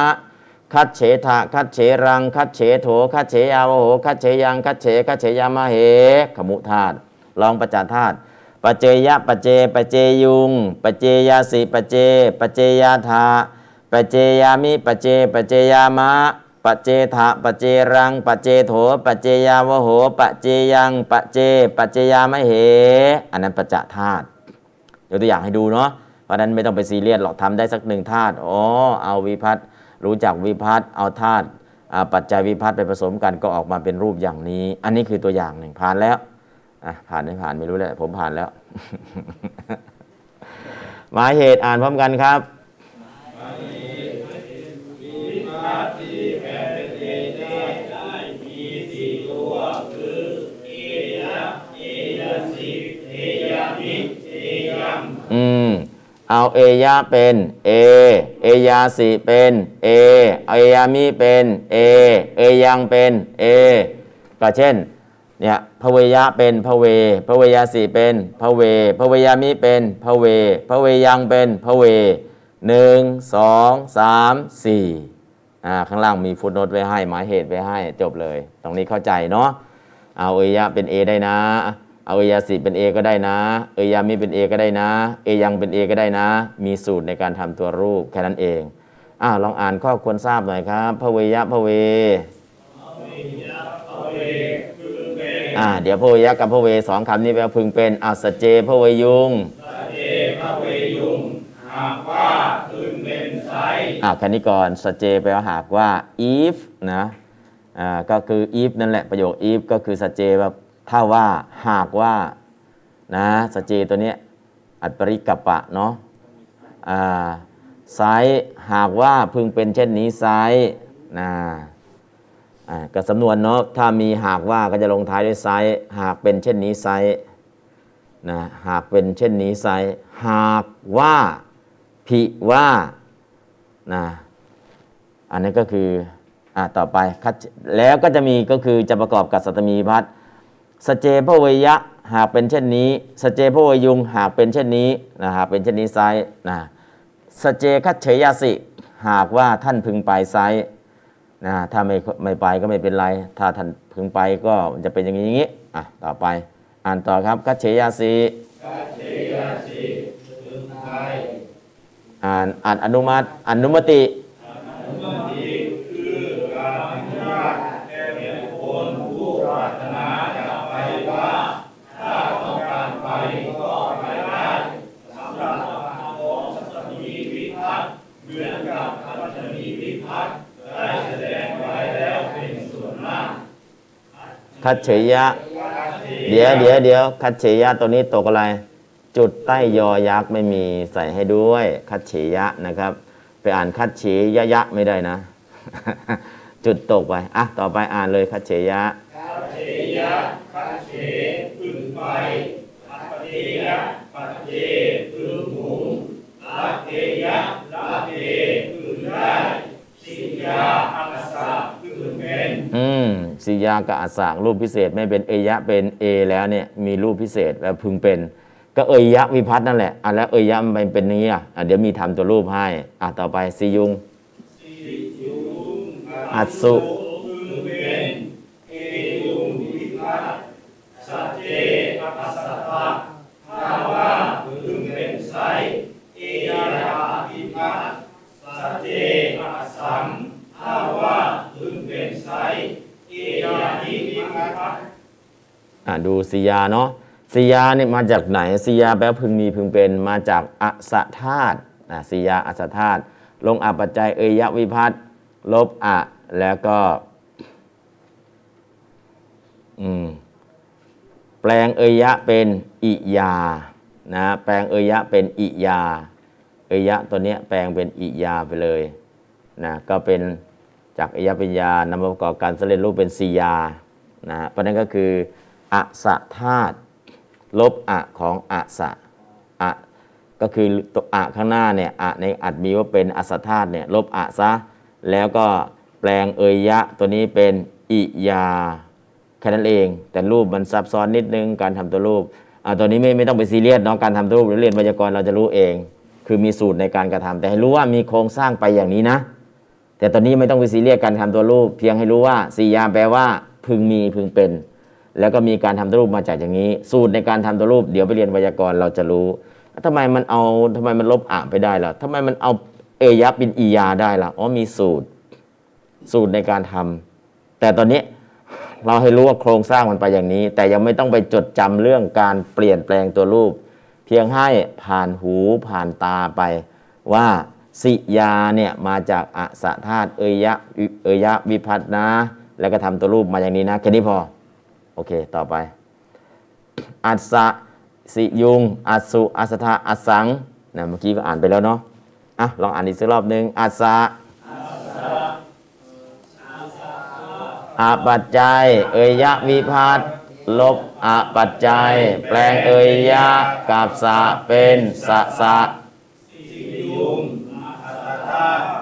คัดเฉทะคัดเฉรังคัดเฉโถคัดเฉยาวโหคัดเฉยังคัดเฉคัดเฉยามะเหขมุธาตุลองประจาธาตุ ปัจเจยะปัจเจปัจเจยุง ปัจเจยาสิปัจเจ ปัจเจยาธาปัจเจยามิปัจเจปัจเจยามะปัจเจทะปัจเจรัง ปัจเจโถปัจเจยาวโหปัจเจยังปัจเจ ปัจเจยามะเห อันนั้นปัจจธาตุยกตัวอย่างให้ดูเนาะเพราะนั้นไม่ต้องไปซีเรียสหรอกทำได้สักหนึ่งธาตุอ๋อเอาวิพัฒน์รู้จักวิพัฒน์เอาธาตุอ่าปัจจัยวิพัฒน์ไปผสมกันก็ออกมาเป็นรูปอย่างนี้ อันนี้คือตัวอย่างหนึ่งผ่านแล้ว อะผ่านไม่ผ่านไม่รู้แหละ ผมผ่านแล้ว หมายเหตุอ่านพร้อมกันครับอืมเอาเอยะเป็นเอเอยาสิเป็นเอเอยามิเป็นเอเอยังเป็นเอก็เช่น เนี่ยพระเวยะเป็นพระเวพระเวยาสีเป็นพระเวพระเวยามิเป็นพระเวพระเวยังเป็นพระเวหนึ่งสองสามสี่อ่าข้างล่างมีฟุตโนตไว้ให้หมายเหตุไว้ให้จบเลย ตรงนี้เข้าใจเนาะเอาเอยะเป็น A ได้นะเอาเอยาสีเป็น A ก็ได้นะ เอยามิเป็น A ก็ได้นะ เอยังเป็น A ก็ได้นะ มีสูตรในการทำตัวรูปแค่นั้นเองอ้าวลองอ่านข้อควรทราบหน่อยครับพระเวยะพระเว อ่าเดี๋ยวพระเวยักษ์กับพระเวสองคำนี้แปลว่าพึงเป็นอาสเจพระเวยุงอ่าแค่นี้ก่อนสเจแปลว่าหากว่า if นะอ่าก็คือ if นั่นแหละประโยค if ก็คือสเจแบบถ้าว่าหากว่านะสเจตัวเนี้ยอัตปริกับปะเนาะอ่าไซส์หากว่าพึงเป็นเช่นนี้ไซส์นะอ่า กับสำนวนเนาะถ้ามีหากว่าก็จะลงท้ายด้วยไซหากเป็นเช่นนี้ไซนะหากเป็นเช่นนี้ไซหากว่าพิว่านะอันนี้ก็คืออ่าต่อไปแล้วก็จะมีก็คือจะประกอบกับสัตมีพัฒสเจพระเวยะหากเป็นเช่นนี้ สเจพระวยุงหากเป็นเช่นนี้นะหากเป็นเช่นนี้ไซนะสเจคัจเฉยาสิ หากว่าท่านพึงไปไซ นะถ้าไม่ไม่ไปก็ไม่เป็นไร ถ้าท่านพึงไปก็จะเป็นอย่างนี้อย่างนี้อะต่อไป อ่านต่อครับคัจเฉยาสิอ่านอ่านอนุมัติอนุมติ คัจเฉยะ เดี๋ยวเดี๋ยวเดี๋ยวคัจเฉยะตัวนี้ตกอะไร จุดใต้ยอยักษ์ไม่มีใส่ให้ด้วยคัจเฉยะนะครับ ไปอ่านคัจเฉยะยะไม่ได้นะ จุดตกไปอะต่อไปอ่านเลยคัจเฉยะอื มสียากับอัสสางรูปพิเศษไม่เป็นเอยะเป็นเอแล้วเนี่ยมีรูปพิเศษแล้วพึงเป็น ก็เอยะวิพัฒน์นั่นแหละอะแล้วเอยะมันเป็นอย่างนี้อะอะเดี๋ยวมีทำตัวรูปให้อะต่อไปสียุงอัสสุอ่ะดูสียาเนาะสียาเนี่ยมาจากไหนสียาแปลพึงมีพึงเป็นมาจากอสธาตุอะสียาอสธาตุลงอปัจจัยเอยะวิพัฒนลบอะแล้วก็อืมแปลงเอยะเป็นอิยานะแปลงเอยะเป็นอิยา เอยะตัวเนี้ยแปลงเป็นอิยาไปเลยนะก็เป็น จากเอยป็นยานำมาประกอบการสำเร็จรูปเป็นสียานะเพราะนั้นก็คืออสะธาตุลบอะของอสะอะก็คือตัวอะข้างหน้าเนี่ยอะในอัดมีว่าเป็นอสธาตุเนี่ยลบอะซะ แล้วก็แปลงเอยยะตัวนี้เป็นอิยาแค่นั้นเอง แต่รูปมันซับซ้อนนิดนึงการทำตัวรูปอ่าตัวนี้ไม่ไม่ต้องไปซีเรียสเนาะการทำตัวรูปหรือเรียนไวยากรณ์เราจะรู้เอง คือมีสูตรในการกระทำแต่ให้รู้ว่ามีโครงสร้างไปอย่างนี้นะ แต่ตอนนี้ไม่ต้องไปซีเรียสการทำตัวรูป เพียงให้รู้ว่าสียามแปลว่า พึงมีพึงเป็น แล้วก็มีการทำตัวรูปมาจากอย่างนี้ สูตรในการทำตัวรูปเดี๋ยวไปเรียนไวยากรณ์เราจะรู้ทำไมมันเอาทำไมมันลบอะไปได้ล่ะทำไมมันเอาเอยับเป็นอียาได้ล่ะอ๋อมีสูตรสูตรในการทำแต่ตอนนี้เราให้รู้ว่าโครงสร้างมันไปอย่างนี้ แต่ยังไม่ต้องไปจดจำเรื่องการเปลี่ยนแปลงตัวรูป เพียงให้ผ่านหูผ่านตาไปว่า สิยาเนี่ยมาจากอสะธาตุเอยะเอยะวิพัฒนะ แล้วก็ทำตัวรูปมาอย่างนี้นะแค่นี้พอ โอเค ต่อไป อัสสะสิยุง อัสสุอัสสทาอัสสังนะเมื่อกี้ก็อ่านไปแล้วเนาะอะลองอ่านอีกสักรอบหนึ่งอัสสะอาปัจจัย เอยยะวิพัตลบอะปัจจัย แปลงเอยะกับสะเป็นสะสะ Aye.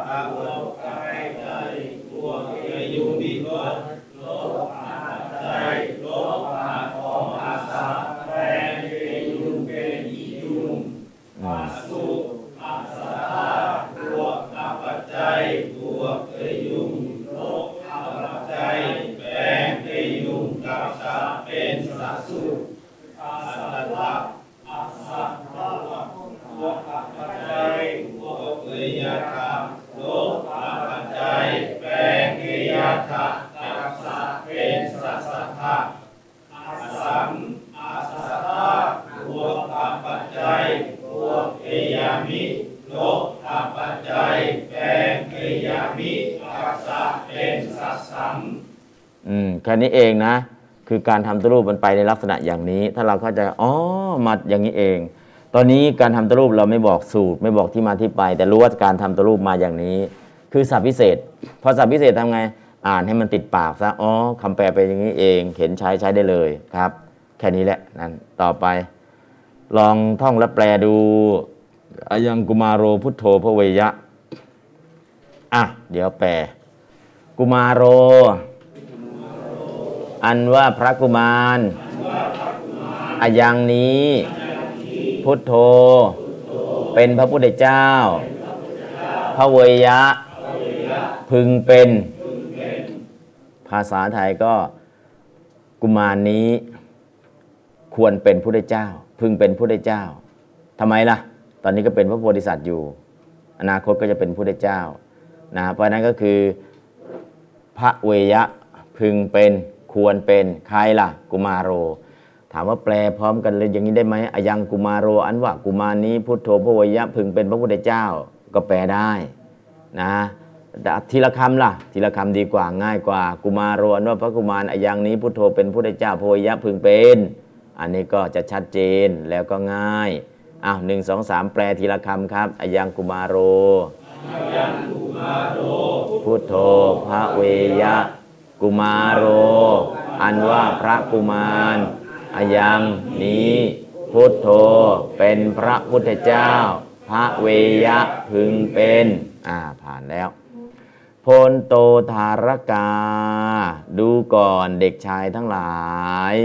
แค่นี้เองนะ คือการทำตัวรูปมันไปในลักษณะอย่างนี้ ถ้าเราเข้าใจอ๋อมาอย่างนี้เอง ตอนนี้การทำตัวรูปเราไม่บอกสูตร ไม่บอกที่มาที่ไป แต่รู้ว่าการทำตัวรูปมาอย่างนี้ คือศัพท์พิเศษพอศัพท์พิเศษทำไงอ่านให้มันติดปากซะอ๋อคำแปลเป็นอย่างนี้เองเห็นใช้ใช้ได้เลยครับ แค่นี้แหละนั่นต่อไป ลองท่องและแปลดูอายังกุมารโรพุทโธพระเวยะ อะ เดี๋ยวแปล กุมารโร อันว่าพระกุมารอายังนี้ พุทโธ เป็นพระพุทธเจ้า พระเวยะ พึงเป็น ภาษาไทยก็กุมารนี้ ควรเป็นพุทธเจ้า พึงเป็นพุทธเจ้าทำไมล่ะ ตอนนี้ก็เป็นพระโพธิสัตว์อยู่ อนาคตก็จะเป็นพุทธเจ้านะเพราะฉะนั้นก็คือพระเวยะพึงเป็น ควรเป็นใครล่ะ กุมารโร ถามว่าแปลพร้อมกันเลยอย่างนี้ได้ไหมอายังกุมารโร อันว่ากุมานี้พุทโธพระวยะพึงเป็นพระพุทธเจ้าก็แปลได้นะทีละคำล่ะ ทีละคำดีกว่าง่ายกว่า กุมารโรอันว่าพระกุมารอายังนี้พุทโธเป็นพุทธเจ้าพระวยะพึงเป็น อันนี้ก็จะชัดเจนแล้วก็ง่ายอ้าวหนึ่งสองสามแปลทีละคำครับอายังกุมารโรพุทโธพระเวยะ กุมารโร อันว่าพระกุมารอายังนี้ พุทโธเป็นพระพุทธเจ้า พระเวยะพึงเป็นอ่าผ่านแล้วโพนโตธารกา ดูก่อนเด็กชายทั้งหลาย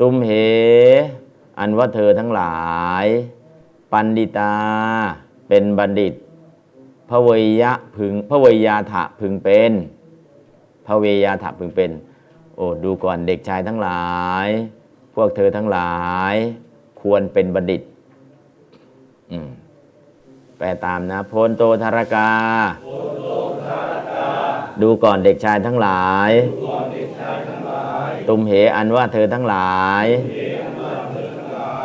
ตุมเห อันว่าเธอทั้งหลาย ปันดิตา เป็นบัณฑิตพระเวยะพึงพระเวยาถะพึงเป็น พระเวยาถะพึงเป็น โอ้ดูก่อนเด็กชายทั้งหลาย พวกเธอทั้งหลาย ควรเป็นบัณฑิตอืมแปลตามนะโพนโตธารกา ดูก่อนเด็กชายทั้งหลาย ตุมเหอันว่าเธอทั้งหลาย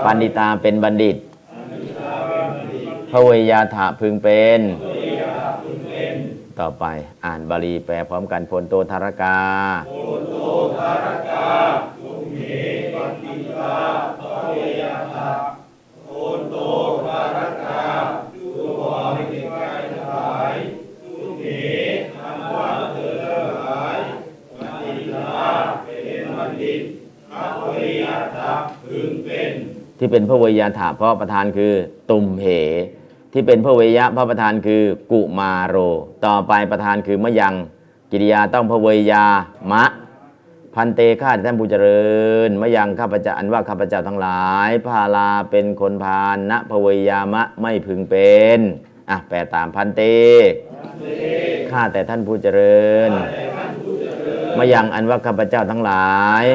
ปันดิตาเป็นบัณฑิตพระเวยาถะพึงเป็น ต่อไป อ่านบาลีแปลพร้อมกันพลโตธารกาพลโตธารกาลุงเหปันติตาตเยตาพลโตธารกาดูวาริกายทายลุงเหทำว่าเธอหายปันติตาเป็นบัณฑิตตเยตาพึงเป็น ที่เป็นพระวิยาถาเพราะประธานคือ ตุมเห ที่เป็นพระเวยะพระประธานคือกุมาโร ต่อไปประธานคือมะยัง กิริยาต้องพระเวยามะ พันเตข้าแต่ท่านผู้เจริญมะยังข้าพเจ้าอันว่าข้าพเจ้าทั้งหลาย พาลาเป็นคนพาลณพระเวยามะไม่พึงเป็นอะแปลตามพันเตข้าแต่ท่านผู้เจริญมะยังอันว่าข้าพเจ้าทั้งหลาย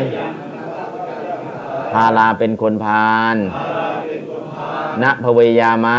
พาลาเป็นคนพาลณพเวยามะ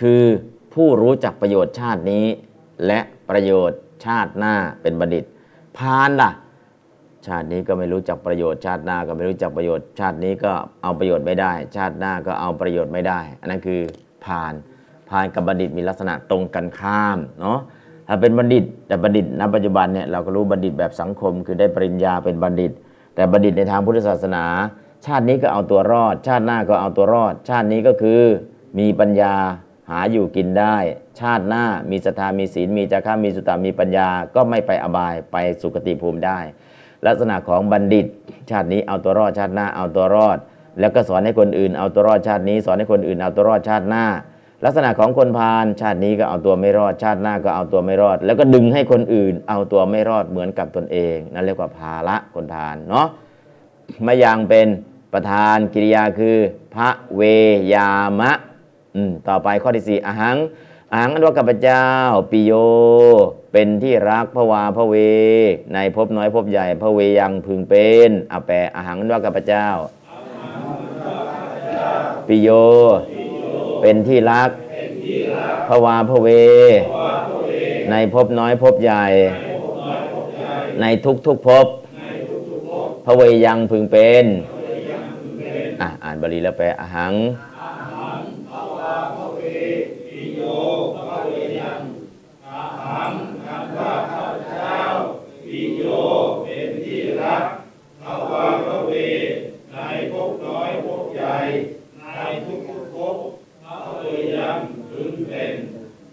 คือผู้รู้จักประโยชน์ชาตินี้ และประโยชน์ชาติหน้าเป็นบัณฑิตพานล่ะ ชาตินี้ก็ไม่รู้จักประโยชน์ชาติหน้าก็ไม่รู้จักประโยชน์ ชาตินี้ก็เอาประโยชน์ไม่ได้ ชาติหน้าก็เอาประโยชน์ไม่ได้ อันนั้นคือพานพานกับบัณฑิตมีลักษณะตรงกันข้ามเนาะถ้าเป็นบัณฑิต แต่บัณฑิตณปัจจุบันเนี่ยเราก็รู้บัณฑิตแบบสังคม คือได้ปริญญาเป็นบัณฑิต แต่บัณฑิตในทางพุทธศาสนา ชาตินี้ก็เอาตัวรอด ชาติหน้าก็เอาตัวรอด ชาตินี้ก็คือมีปัญญา หาอยู่กินได้ ชาติหน้ามีศรัทธามีศีลมีจาระมีสุตตามีปัญญาก็ไม่ไปอบายไปสุคติภูมิได้ ลักษณะของบัณฑิต ชาตินี้เอาตัวรอดชาติหน้าเอาตัวรอด แล้วก็สอนให้คนอื่นเอาตัวรอดชาตินี้ สอนให้คนอื่นเอาตัวรอดชาติหน้า ลักษณะของคนพาลชาตินี้ก็เอาตัวไม่รอดชาติหน้าก็เอาตัวไม่รอด แล้วก็ดึงให้คนอื่น เอาตัวไม่รอดเหมือนกับตนเองนั่นเรียกว่าภาละคนพาลเนาะมายังเป็นประธานกิริยาคือ พระเวยามะ อืมต่อไปข้อที่สี่อหังอหังอันว่าข้าพเจ้าปิโย เป็นที่รักพระวาพระเว ในภพน้อยภพใหญ่พระเวยังพึงเป็นอาแปลอาหังว่ากับพเจ้า ปิโย เป็นที่รักพระวาพระเว ในภพน้อยภพใหญ่ ในทุกทุกภพพระเวยังพึงเป็น อ่านบาลีแล้วแปลอาหัง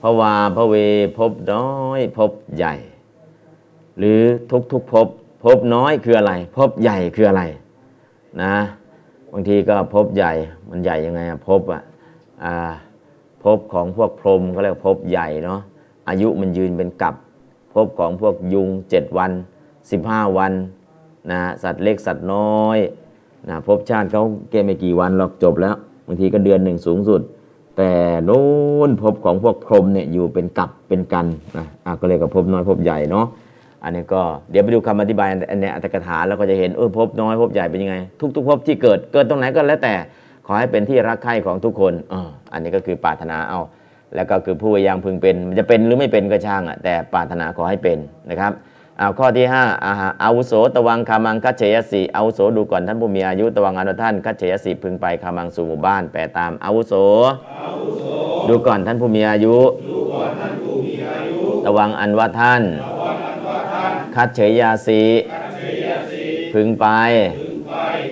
ระวาพระเวพบน้อยพบใหญ่ หรือทุกทุกๆภพภพน้อยคืออะไรภพใหญ่คืออะไรนะบางทีก็ภพใหญ่มันใหญ่ยังไงอะภพอะอ่าภพของพวกพรมเขาเรียกภพใหญ่เนาะอายุมันยืนเป็นกับภพของพวกยุงเจ็ดวันสิบห้าวันนะสัตว์เล็กสัตว์น้อยนะภพชาติเขาเกไม่กี่วันหรอกจบแล้วบางทีก็เดือนหนึ่งสูงสุด แต่โน้นภพของพวกพรหมเนี่ยอยู่เป็นกับเป็นกันนะอะก็เรียกว่าภพน้อยภพใหญ่เนาะอันนี้ก็เดี๋ยวไปดูคำอธิบายอันนี้อัตถกถาแล้วก็จะเห็นเออภพน้อยภพใหญ่เป็นยังไง ทุกๆภพที่เกิดเกิดตรงไหนก็แล้วแต่ขอให้เป็นที่รักใคร่ของทุกคนออันนี้ก็คือปรารถนาเอา แล้วก็คือผู้ยังพึงเป็น มันจะเป็นหรือไม่เป็นก็ช่างอะแต่ปรารถนาขอให้เป็นนะครับ เอาข้อที่5อาหาอาวุโสตวังคามังคัจเฉยสีอาวุโสดูก่อนท่านผู้มีอายุตวังอนุท่านคัจเฉยสีพึงไปคามังสู่หมู่บ้านแปลตามอาวุโส ดูก่อนท่านผู้มีอายุ ตวังอันว่าท่าน คัดเฉยยาสีพึงไป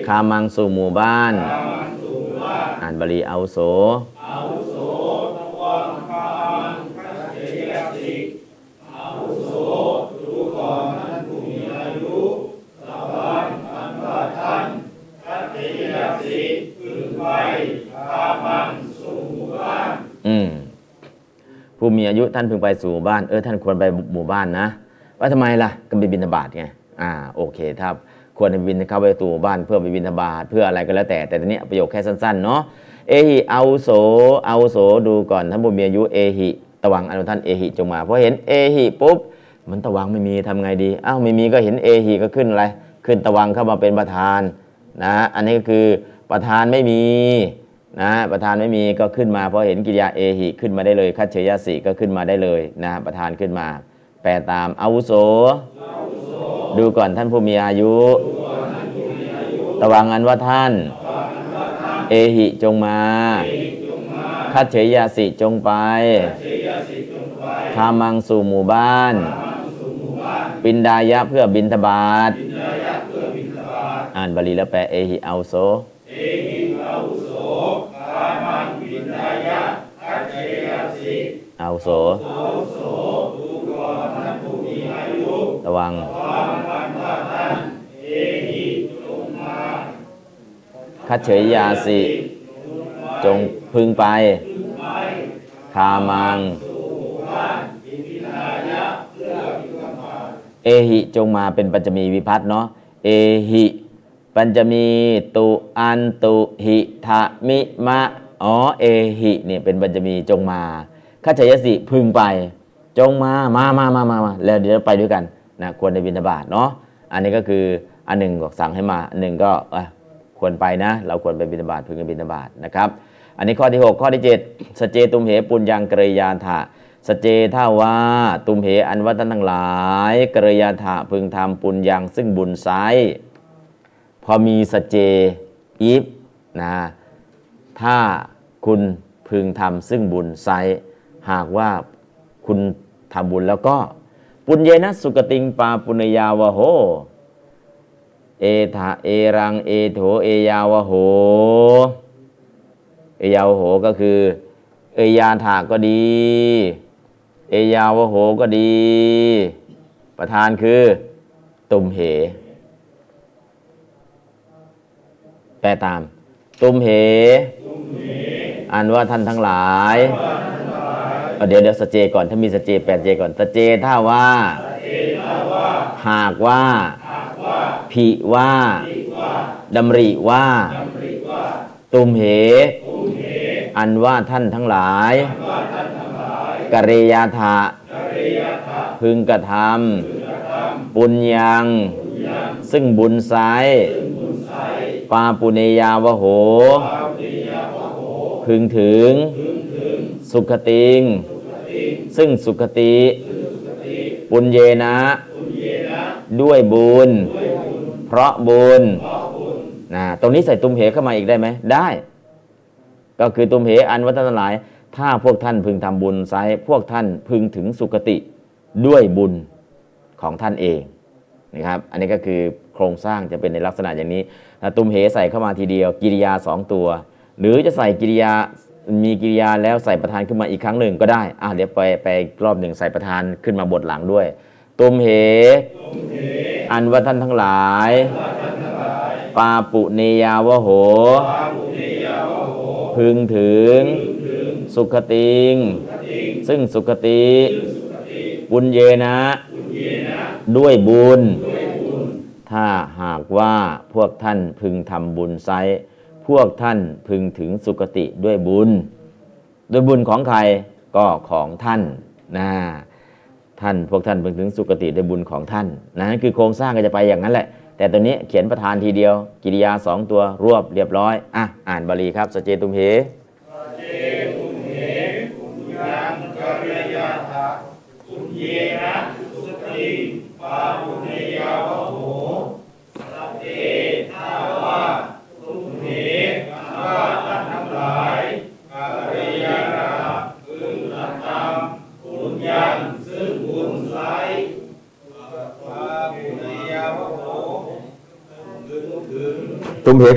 คามังสู่หมู่บ้าน อ่านบาลีอาวุโส อืมผู้มีอายุท่านพึงไปสู่หมู่บ้าน เออท่านควรไปหมู่บ้านนะว่าทำไมล่ะก็ไปบินทบาทไงอ่าโอเคถ้าควรไปบินเข้าไปสู่หมู่บ้าน เพื่อไปบินทบาทเพื่ออะไรก็แล้วแต่แต่ทีนี้ประโยคแค่สั้นๆเนาะเอหิเอาโสเอาโสดูก่อนท่านผู้มีอายุเอหิตวังอนุท่านเอหิจงมาเพราะเห็นเอหิปุ๊บมันตวังไม่มีทำไงดีอ้าวไม่มีก็เห็นเอหิก็ขึ้นอะไรขึ้นตวังเข้ามาเป็นประธานนะอันนี้ก็คือประธานไม่มี นะประธานไม่มีก็ขึ้นมาเพราะเห็นกิริยาเอหิขึ้นมาได้เลยคัจเฉยสิก็ขึ้นมาได้เลยนะประธานขึ้นมา แปลตามอาวุโส ดูก่อนท่านผู้มีอายุ ตวังอันว่าท่าน เอหิจงมาคัจเฉยสิจงไปคามังสู่หมู่บ้าน ปินดายะเพื่อบินทบาท อ่านบาลีแล้วแปลเอหิเอาโส อาโสระวังคัดเฉยยาสิ จงพึงไป คามัง เอหิจงมาเป็นปัญจมีวิพัตเนาะ เอหิปัญจมีตุอันตุหิทะมิมะ อ๋อ เอหิเนี่ยเป็นปัญจมีจงมา ข้าชยสิพึงไป จงมามามามามามาแล้วเดี๋ยวไปด้วยกันนะควรในบิณฑบาตเนาะอันนี้ก็คืออันหนึ่งบอกสั่งให้มาอันหนึ่งก็ควรไปนะ เราควรไปบิณฑบาตพึงไปบิณฑบาตนะครับ อันนี้ข้อที่ 6 ข้อที่ 7 สเจตุมเหปุญญังกริยานถะสเจท่าว่าตุมเหอันวัตทั้งหลายกริยานถะพึงทำปุญญังซึ่งบุญไซพอมีสเจอีฟนะถ้าคุณพึงทำซึ่งบุญไซ หากว่าคุณทำบุญแล้วก็ ปุญเยนะสุกติงปาปุญญาวะโห เอทะเอรังเอโถเอยาวะโห เอยาวะโหก็คือ เอยาถาก็ดี เอยาวะโหก็ดี ประธานคือ ตุมเห แปลตาม ตุมเห อันว่าท่านทั้งหลาย เอเดี๋ยวเดี๋ยวสเจก่อนถ้ามีสเจแปดเจก่อนสเจถ้าว่า หากว่าผิว่าดำริว่า ตุมเห อันว่าท่านทั้งหลายกริยาถะพึงกระทำปุญญัง ซึ่งบุญไซปาปุเนยาวโห พึงถึง สุขติง ซึ่งสุขติ ปุญเยนะ ด้วยบุญ เพราะบุญนะตรงนี้ใส่ตุมเหเข้ามาอีกได้ไหมได้ ก็คือตุมเหอันวัฒนหลาย ถ้าพวกท่านพึงทำบุญไซพวกท่านพึงถึงสุคติด้วยบุญของท่านเองนะครับ อันนี้ก็คือโครงสร้างจะเป็นในลักษณะอย่างนี้ตุมเหใส่เข้ามาทีเดียว กิริยาสองตัว หรือจะใส่กิริยา มีกิริยาแล้วใส่ประธานขึ้นมาอีกครั้งหนึ่งก็ได้ อะเดี๋ยวไปไปรอบหนึ่งใส่ประธานขึ้นมาบทหลังด้วย ตุมเห อันว่าท่านทั้งหลาย ปาปุเนยาวโห พึงถึง สุขติง ซึ่งสุขติบุญเยนะ ด้วยบุญ ถ้าหากว่าพวกท่านพึงทำบุญไซ พวกท่านพึงถึงสุคติด้วยบุญด้วยบุญของใครก็ของท่านนะท่านพวกท่านพึงถึงสุคติด้วยบุญของท่านนะนั่นคือโครงสร้างก็จะไปอย่างนั้นแหละ แต่ตัวนี้เขียนประธานทีเดียว กิริยาสองตัวรวบเรียบร้อยอะอ่านบาลีครับสเจตุมเหตุมเห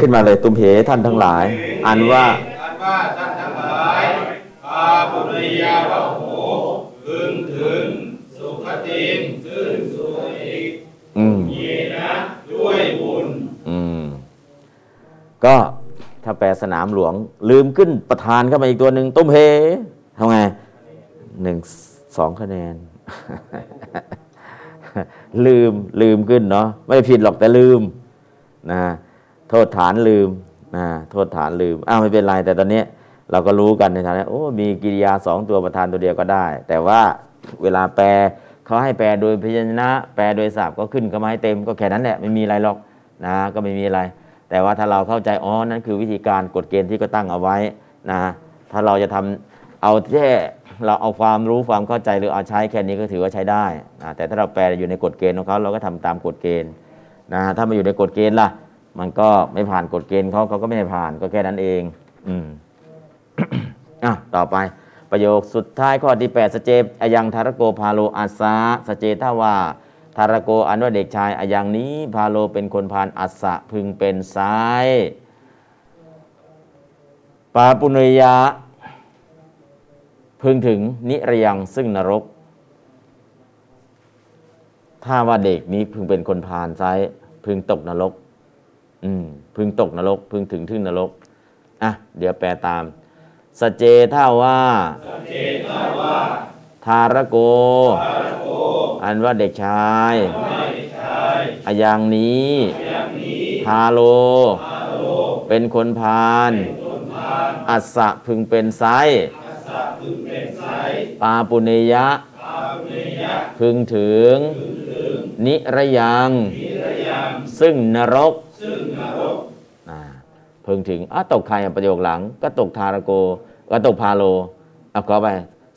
ขึ้นมาเลย ตุมเหท่านทั้งหลาย อันว่าอันว่าท่านทั้งหลายพาปุริยาวโหพึงถึง สุขติงซึ่งสุขติอืมเยนะด้วยบุญอืม ก็ถ้าแปลสนามหลวง ลืมขึ้นประธานเข้ามาอีกตัวหนึ่งตุ้มเฮทำไงหนึ่งสองคะแนน ลืมลืมขึ้นเนาะไม่ผิดหรอกแต่ลืมนะโทษฐานลืมนะโทษฐานลืมอ้าวไม่เป็นไรแต่ตอนนี้ เราก็รู้กันในฐานะโอ้มีกิริยาสองตัวประธานตัวเดียวก็ได้ แต่ว่าเวลาแปลเขาให้แปลโดยพยัญชนะ แปลโดยศัพท์ก็ขึ้นเข้ามาให้เต็มก็แค่นั้นแหละไม่มีอะไรหรอกนะก็ไม่มีอะไร แต่ว่าถ้าเราเข้าใจอ๋อนั่นคือวิธีการกฎเกณฑ์ที่ก็ตั้งเอาไว้นะถ้าเราจะทำเอาแค่เราเอาความรู้ความเข้าใจหรือเอาใช้แค่นี้ก็ถือว่าใช้ได้นะแต่ถ้าเราแปลอยู่ในกฎเกณฑ์ของเขาเราก็ทำตามกฎเกณฑ์นะถ้ามาอยู่ในกฎเกณฑ์ล่ะ มันก็ไม่ผ่านกฎเกณฑ์เขาเขาก็ไม่ได้ผ่านก็แค่นั้นเอง อืมอะต่อไปประโยคสุดท้ายข้อที่8สเจอยังทารโกพาโลอาสาสเจถ้าว่า ทารโกอันว่าเด็กชายอายังนี้พาโลเป็นคนพานอัสสะพึงเป็นซ้ายปาปุเนยะพึงถึงนิรยังซึ่งนรก ถ้าว่าเด็กนี้พึงเป็นคนพานซ้าย พึงตกนรก อืม พึงตกนรก พึงถึงทึ่งนรก อะ เดี๋ยวแปลตาม สเจถ้าว่า ทารโก อันว่าเด็กชาย อายังนี้ ทาโล เป็นคนพาล อัสสะพึงเป็นไซปาปุเนยะ พึงถึง นิระยัง ซึ่งนรกอ่าพึงถึงอะตกใครอะประโยคหลัง ก็ตกทารโก ก็ตกพาโลอะขอไป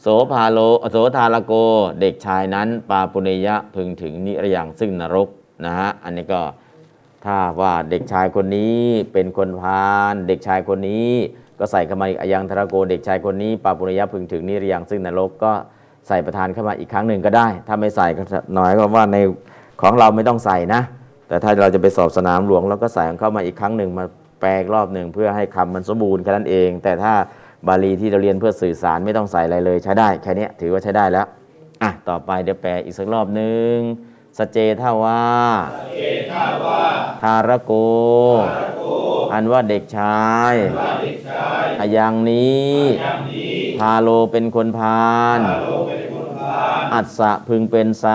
โสพาโลโสทารโกเด็กชายนั้น ปาปุเนยะพึงถึงนิรยังซึ่งนรกนะฮะอันนี้ก็ถ้าว่าเด็กชายคนนี้เป็นคนพาลเด็กชายคนนี้ ก็ใส่เข้ามาอีกอยังทารโก เด็กชายคนนี้ปาปุเนยะพึงถึงนิรยังซึ่งนรกก็ใส่ประธานเข้ามาอีกครั้งหนึ่งก็ได้ ถ้าไม่ใส่ก็หน่อยก็ว่าในของเราไม่ต้องใส่นะ แต่ถ้าเราจะไปสอบสนามหลวงเราก็ใส่เข้ามาอีกครั้งหนึ่งมาแปลกรอบหนึ่งเพื่อให้คำมันสมบูรณ์แค่นั้นเอง แต่ถ้า บาลีที่เราเรียนเพื่อสื่อสารไม่ต้องใส่อะไรเลยใช้ได้แค่เนี้ยถือว่าใช้ได้แล้วอะต่อไปเดี๋ยวแปลอีกสักรอบหนึ่งสเจท่าว่าทารโก อันว่าเด็กชาย อายังนี้พาโลเป็นคนพาลอัสสะพึงเป็นไซ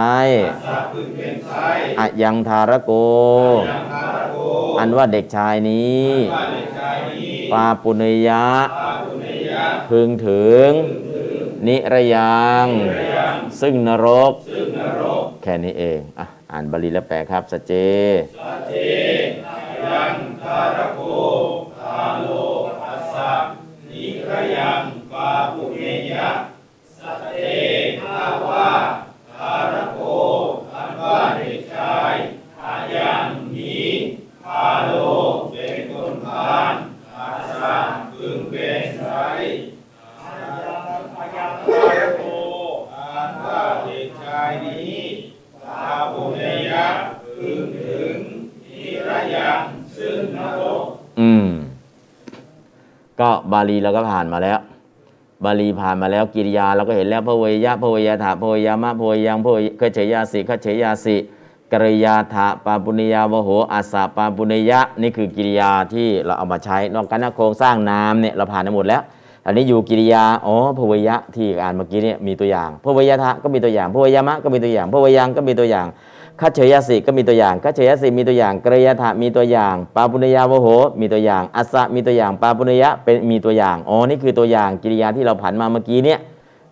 อะยังทารโก อันว่าเด็กชายนี้ ปาปุเนยะ พึงถึง นิระยังซึ่งนรก แค่นี้เองอะอ่านบาลีแล้วแปลครับสจเจยังทารโกคาโลอัสสะนิกยังปาปุเมยะสตเตทาวา ปาปุเมยะพึงถึงนิระยังซึ่งนรกอืม ก็บาลีเราก็ผ่านมาแล้ว บาลีผ่านมาแล้วกิริยาเราก็เห็นแล้วพระเวยะพระเวยถาพระเวยามะพระเวยังพระเวยเฉยยาสิขเฉยยาสิกริยาถาปาปุณิยาวโหอาสาปาปุณิยะ นี่คือกิริยาที่เราเอามาใช้นอกจากนั้นโครงสร้างนามเนี่ยเราผ่านมาหมดแล้ว อันนี้อยู่กิริยา อ๋อพวยะที่อ่านเมื่อกี้เนี่ยมีตัวอย่างพวยทะก็มีตัวอย่างพวยามะก็มีตัวอย่างพวยังก็มีตัวอย่างคัจเฉยสิก็มีตัวอย่างคัจเฉยสิมีตัวอย่างกริยาถะมีตัวอย่าง ปาปุณยาวโห มีตัวอย่าง อัสสะมีตัวอย่าง ปาปุณยะเป็นมีตัวอย่าง อ๋อ นี่คือตัวอย่างกิริยาที่เราผันมาเมื่อกี้เนี่ย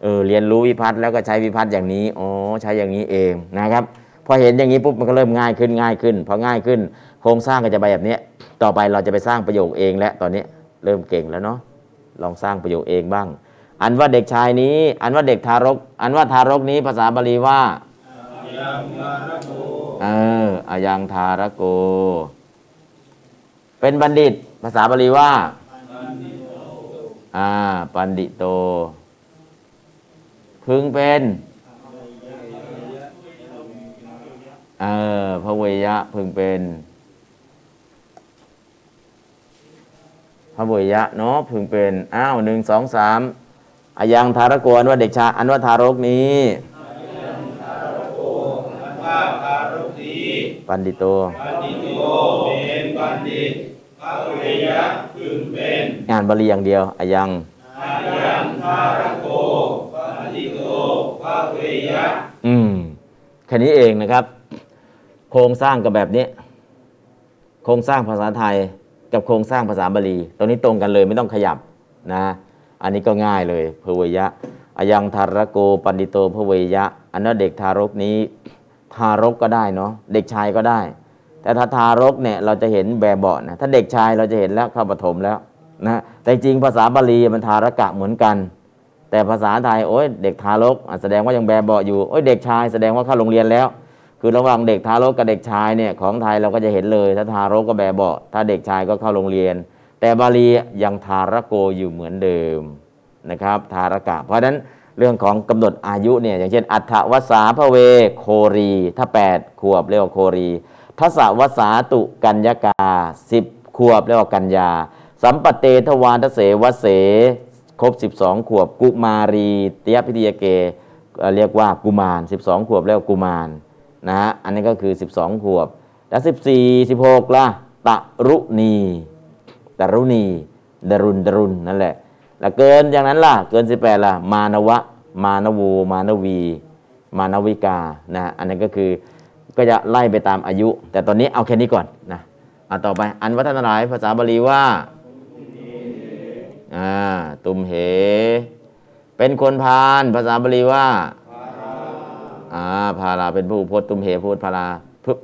เออ เรียนรู้วิพัฒน์แล้วก็ใช้วิพัฒน์อย่างนี้ อ๋อ ใช้อย่างนี้เองนะครับ พอเห็นอย่างนี้ปุ๊บมันก็เริ่มง่ายขึ้นง่ายขึ้น พอง่ายขึ้น โครงสร้างก็จะไปแบบนี้ ต่อไปเราจะไปสร้างประโยคเองแล้วตอนนี้เริ่มเก่งแล้วเนาะ ลองสร้างประโยคเองบ้าง อันว่าเด็กชายนี้ อันว่าเด็กทารก อันว่าทารกนี้ภาษาบาลีว่าเอออายังทารโก เป็นบัณฑิต ภาษาบาลีว่าอ่าปันดิโต พึงเป็นเออพระเวยะพึงเป็น พระเวยะเนาะพึงเป็น อ้าวหนึ่งสองสามอายังทารโกอันว่าเด็กชาอันว่าทารกนี้ว่าคารกดีปันดิโตบัณฑิโตเป็นบัณฑิตพระเวยะพึงเป็นงานบาลีอย่างเดียวอายังอายังทารโกบัณฑิโตพระเวยะอืมแค่นี้เองนะครับ โครงสร้างกับแบบนี้ โครงสร้างภาษาไทย กับโครงสร้างภาษาบาลีตรงนี้ตรงกันเลยไม่ต้องขยับนะอันนี้ก็ง่ายเลยเพเวยะอายังทารโกปันดิโตเพเวยะ อันนั้นเด็กทารกนี้ทารกก็ได้เนาะเด็กชายก็ได้ แต่ถ้าทารกเนี่ยเราจะเห็นแบบเบาะนะถ้าเด็กชายเราจะเห็นแล้วเข้าปฐมแล้วนะแต่จริงภาษาบาลีมันทารกะเหมือนกัน แต่ภาษาไทยโอ้ยเด็กทารกอะแสดงว่ายังแบบเบาะอยู่โอ้ยเด็กชายแสดงว่าเข้าโรงเรียนแล้ว คือระหว่างเด็กทารกกับเด็กชายเนี่ยของไทยเราก็จะเห็นเลย ถ้าทารกก็แบบเบาถ้าเด็กชายก็เข้าโรงเรียน แต่บาลียังทารโกอยู่เหมือนเดิมนะครับ ทารกะ เพราะฉะนั้นเรื่องของกำหนดอายุเนี่ยอย่างเช่น อัฏฐวสาพระเวโครี ถ้า 8 ขวบเรียกว่าโครีทัศวสาตุกัญญากา 10 ขวบเรียกว่ากัญญา สัมปเตทวานทเสวเส ครบ 12 ขวบ กุมารีเตียพิทยาเกเอ่อเรียกว่ากุมาร 12 ขวบเรียกว่ากุมาร นะฮะอันนี้ก็คือ 12 ขวบ แล้ว 14 16ล่ะตะรุณีตะรุณีดรุนดรุนนั่นแหละ แล้วเกินอย่างนั้นล่ะ เกิน 18 ล่ะ มานวะ มานวูมานวี มานวิกานะอันนั้ก็คือก็จะไล่ไปตามอายุ แต่ตอนนี้เอาแค่นี้ก่อนนะเอาต่อไปอันวัฒนหลายภาษาบาลีว่าอ่าตุมเห เป็นคนพาลภาษาบาลีว่า อ่าพาราเป็นผู้พจตุมเหพูดพารา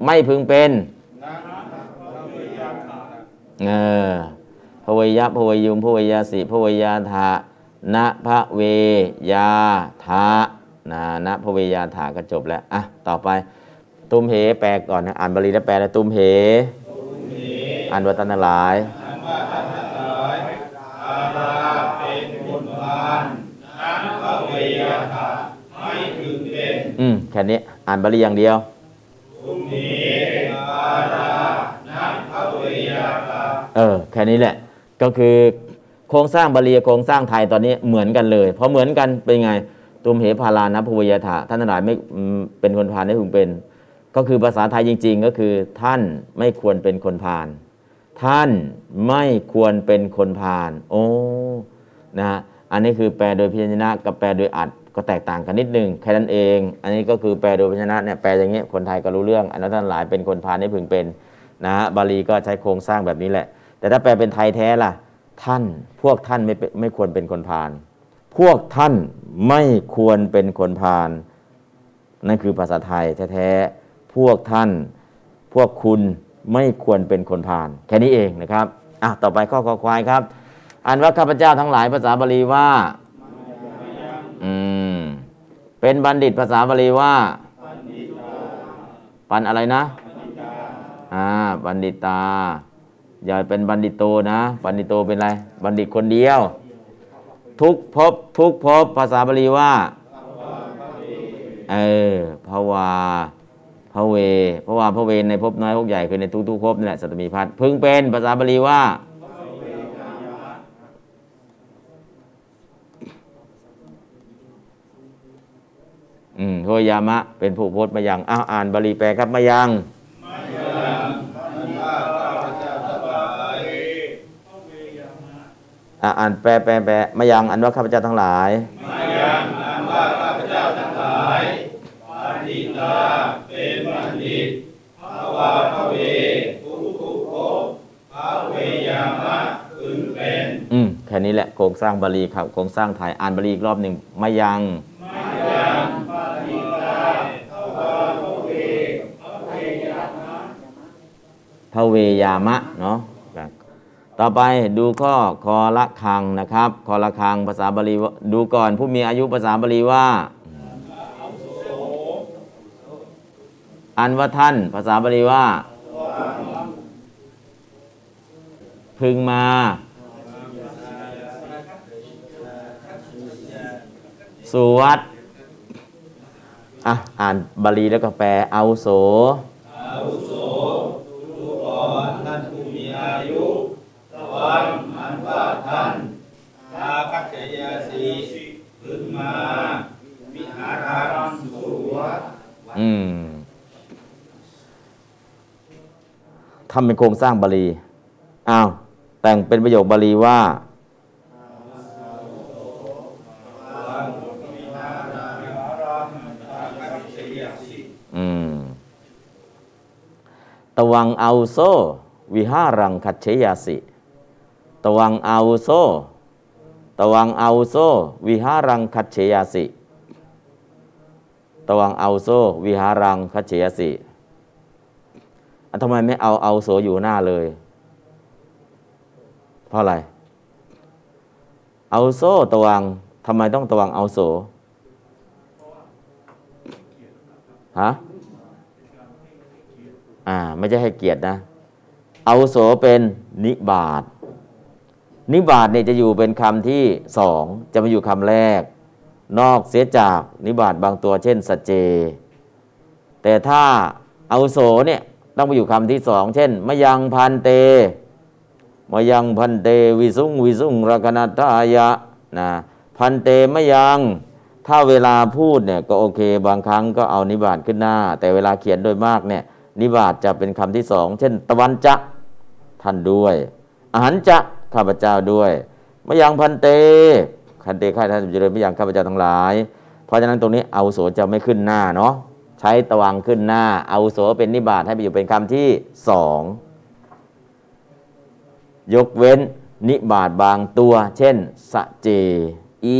ไม่พึงเป็นเออพระเวยะพระเวยุมพระเวยาสิพระเวยาธานะพระเวยาธานะนะพระเวยาธาก็จบแล้วอะต่อไป ตุมเหแปลก่อนนะอ่านบาลีแล้วแปลแล้วตุมเหอ่านวัตนหลายอาลาเป็นคนพาลนักพระเวยะทะ อืมแค่นี้อ่านบาลีอย่างเดียวทุมนีอาลานักพระเวยะทะเออแค่นี้แหละ ก็คือโครงสร้างบาลีโครงสร้างไทยตอนนี้เหมือนกันเลยเพราะเหมือนกันเป็นไงตุมเหพาลานะพวยถาท่านทั้งหลายไม่เป็นคนพาลได้พึงเป็น ก็คือภาษาไทยจริง ๆ ก็คือท่านไม่ควรเป็นคนพาลท่านไม่ควรเป็นคนพาลโอ้นะฮะอันนี้คือแปลโดยพยัญชนะกับแปลโดยอัด ก็แตกต่างกันนิดนึงแค่นั้นเอง อันนี้ก็คือแปลโดยพยัญชนะเนี่ยแปลอย่างเงี้ยคนไทยก็รู้เรื่องอันนั้นท่านหลายเป็นคนพาลได้พึงเป็นนะฮะบาลีก็ใช้โครงสร้างแบบนี้แหละ แต่ถ้าแปลเป็นไทยแท้ล่ะ ท่านพวกท่านไม่เป็นไม่ควรเป็นคนพาลพวกท่านไม่ควรเป็นคนพาลนั่นคือภาษาไทยแท้ๆพวกท่านพวกคุณไม่ควรเป็นคนพาลแค่นี้เองนะครับอะต่อไปข้อคอควายครับอันว่าข้าพเจ้าทั้งหลายภาษาบาลีว่า อืม เป็นบัณฑิตภาษาบาลีว่า ปันอะไรนะอ่าบัณฑิตา อย่าเป็นบัณฑิตโตนะ บัณฑิตโตเป็นอะไร บัณฑิตคนเดียว ทุกภพทุกภพภาษาบาลีว่าเออภาวาพระเวพระวาพระเวในภพน้อยภพใหญ่คือในทุกๆภพนี่แหละสัตมีพัฒน์พึงเป็นภาษาบาลีว่า อืมโทยามะ เป็นผู้โพสต์มายังอ้าวอ่านบาลีแปลครับมายังอะอ่านแปลแปลแปลมายังอันว่าข้าพเจ้าทั้งหลายมายังอันว่าข้าพเจ้าทั้งหลายบัณฑิตาเป็นบัณฑิตภาวาพระเวทุกทุกภพพระเวยามะพึงเป็น อืมแค่นี้แหละโครงสร้างบาลีครับโครงสร้างไทยอ่านบาลีอีกรอบหนึ่งมายังมายังบัณฑิตาภาวาพระเวพระเวยามะ พระ เวยามะเนาะต่อไปดูข้อคอละคังนะครับคอละคังภาษาบาลีว่าดูก่อนผู้มีอายุภาษาบาลีว่า อันว่าท่านภาษาบาลีว่า พึงมาสู่วัดอะอ่านบาลีแล้วก็แปลเอาโส อาวุโสทุกก่อนท่านผู้มีอายุส วรรค์อันว่าท่านทาคัจฉยาสีพึงมาวิหารังสุวัดอืมทำเป็นโครงสร้างบาลีอ้าวแต่งเป็นประโยคบาลีว่าอืมตวังเอาโซ วิหารังคัจเฉยาสิ ตวังเอาโซตวังเอาโซวิหารังคัจเฉยาสิตวังเอาโซวิหารังคัจเฉยสิทำไมไม่เอาเอาโซอยู่หน้าเลย เพราะอะไร เอาโซตวังทำไมต้องตวังเอาโซฮะอ่า ไม่ใช่ให้เกียรตินะ เอาโสเป็นนิบาต นิบาตเนี่ยจะอยู่เป็นคำที่สองจะมาอยู่คำแรก นอกเสียจากนิบาตบางตัวเช่นสเจ แต่ถ้าเอาโสเนี่ยต้องไปอยู่คำที่สองเช่นมยังพันเตมยังพันเตวิสุงวิสุงรักนัตายะนะพันเตมยังถ้าเวลาพูดเนี่ยก็โอเคบางครั้งก็เอานิบาตขึ้นหน้า แต่เวลาเขียนโดยมากเนี่ยนิบาตจะเป็นคำที่สองเช่น ตะวันจะท่านด้วยอาหารจะ ข้าพเจ้าด้วยมยังพันเตคันเตข้าท่านเจริญมยังข้าพเจ้าทั้งหลาย เพราะฉะนั้นตรงนี้เอาโสจะไม่ขึ้นหน้าเนาะใช้ตะวังขึ้นหน้า เอาโสเป็นนิบาตให้ไปอยู่เป็นคำที่สองยกเว้นนิบาตบางตัว เช่นสะเจ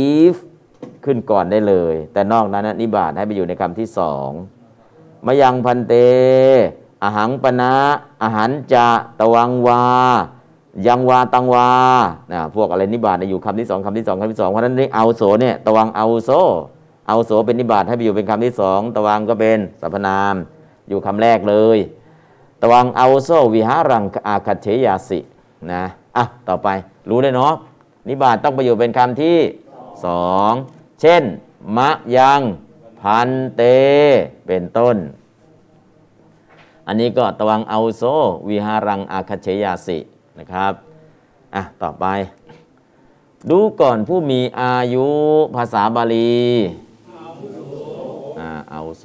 if ขึ้นก่อนได้เลย แต่นอกนั้นนิบาตให้ไปอยู่ในคำที่สองมยังพันเตอาหังปนะอาหารจะตะวังวา ยังวาตังวานะพวกอะไรนิบาตอยู่คำที่สองคำที่สองคำที่สองเพราะฉะนั้นนี่เอาโสเนี่ยตวังเอาโซเอาโสเป็นนิบาตให้ไปอยู่เป็นคำที่สองตวังก็เป็นสรรพนาม อยู่คำแรกเลย ตวังเอาโซวิหารังอาคัจเฉยาสินะอะต่อไปรู้เลยเนาะนิบาตต้องไปอยู่เป็นคำที่สองเช่น มะยังพันเต เป็นต้น อันนี้ก็ตวังเอาโซวิหารังอาคัจเฉยาสิ นะครับอะต่อไป ดูก่อนผู้มีอายุภาษาบาลีอ่าเอาโส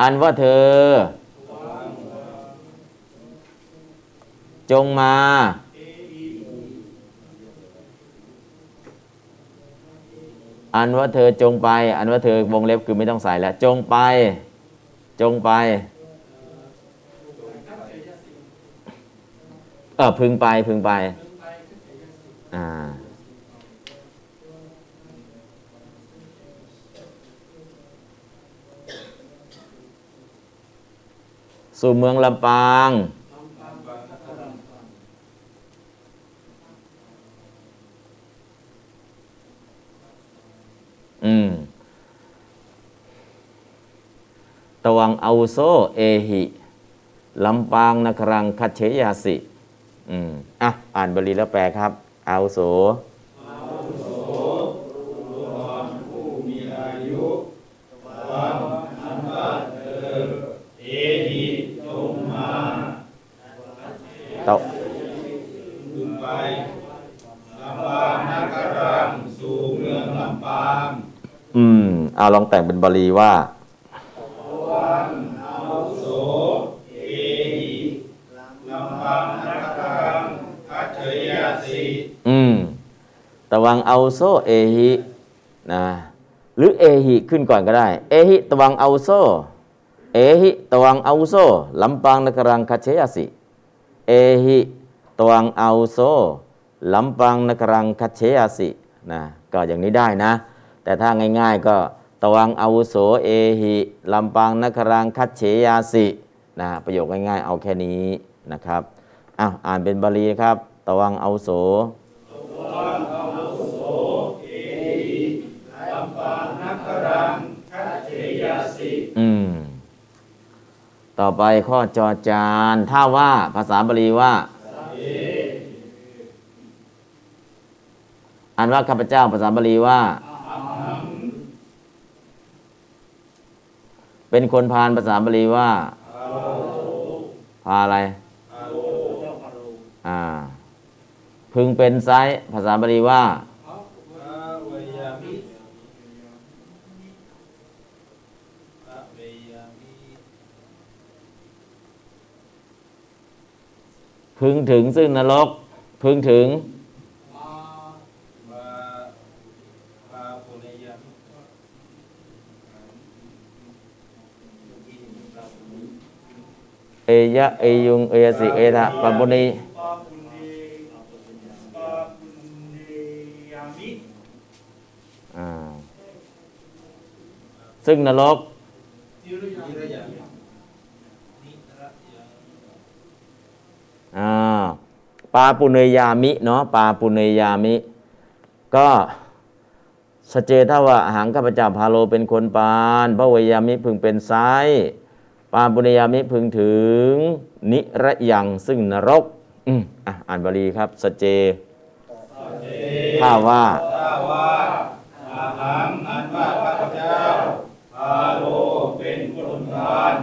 อันว่าเธอ จงมา อันว่าเธอจงไป อันว่าเธอวงเล็บคือไม่ต้องใส่แล้ว จงไป จงไป เออพึงไปพึงไป อ่า สู่เมืองลำปางอืมตวังอาโซ เอหิ ลำปางนครังคัเชยาสิ อืมอะอ่านบาลีแล้วแปลครับเอาโสเอหิจงมาตขึ้นไปลำปางนักรังสู่เมืองลำปาง อืมเอาลองแต่งเป็นบาลีว่าโสเอหิลำปางนักรังคัจเฉยาสิ อืม ตะวังเอาโซเอหินะหรือเอหิขึ้นก่อนก็ได้ เอหิตะวังเอาโซ เอหิตะวังเอาโซลำปางนครังคัจเฉยาสิ เอหิตะวังเอาโซลำปางนครังคัจเฉยาสินะก็อย่างนี้ได้นะ แต่ถ้าง่าย ๆก็ตะวังอาวุโสเอหิลำปางนครังคัจเฉยาสินะประโยคง่ายๆ เอาแค่นี้นะครับอ้าวอ่านเป็นบาลีครับ ตะวังอาวุโส นักรังคัจเฉยสิอืม ต่อไปข้อจอจาน ถ้าว่าภาษาบาลีว่าอ่านว่าข้าพเจ้าภาษาบาลีว่า เป็นคนพาลภาษาบาลีว่า พาอะไร อ่า พึงเป็นไซส์ภาษาบาลีว่าพึงถึงซึ่งนรก พึงถึงเรยามิเอยะเอยุง เอยสิ เอทะปะปุณี ซึ่งนรกนิรยามินิรยาปาปุเนยามิเนาะปาปุเนยามิ ก็สเจทว่าหังข้าพเจ้าพาโลเป็นคนปานพระเวยามิพึงเป็นไซปาปุเนยามิพึงถึง นิระยังซึ่งนรกอืมอะอ่านบาลีครับสเจถ้าว่าถ้าว่าอาหังอันว่าข้าพเจ้า พาโลเป็นคนพาล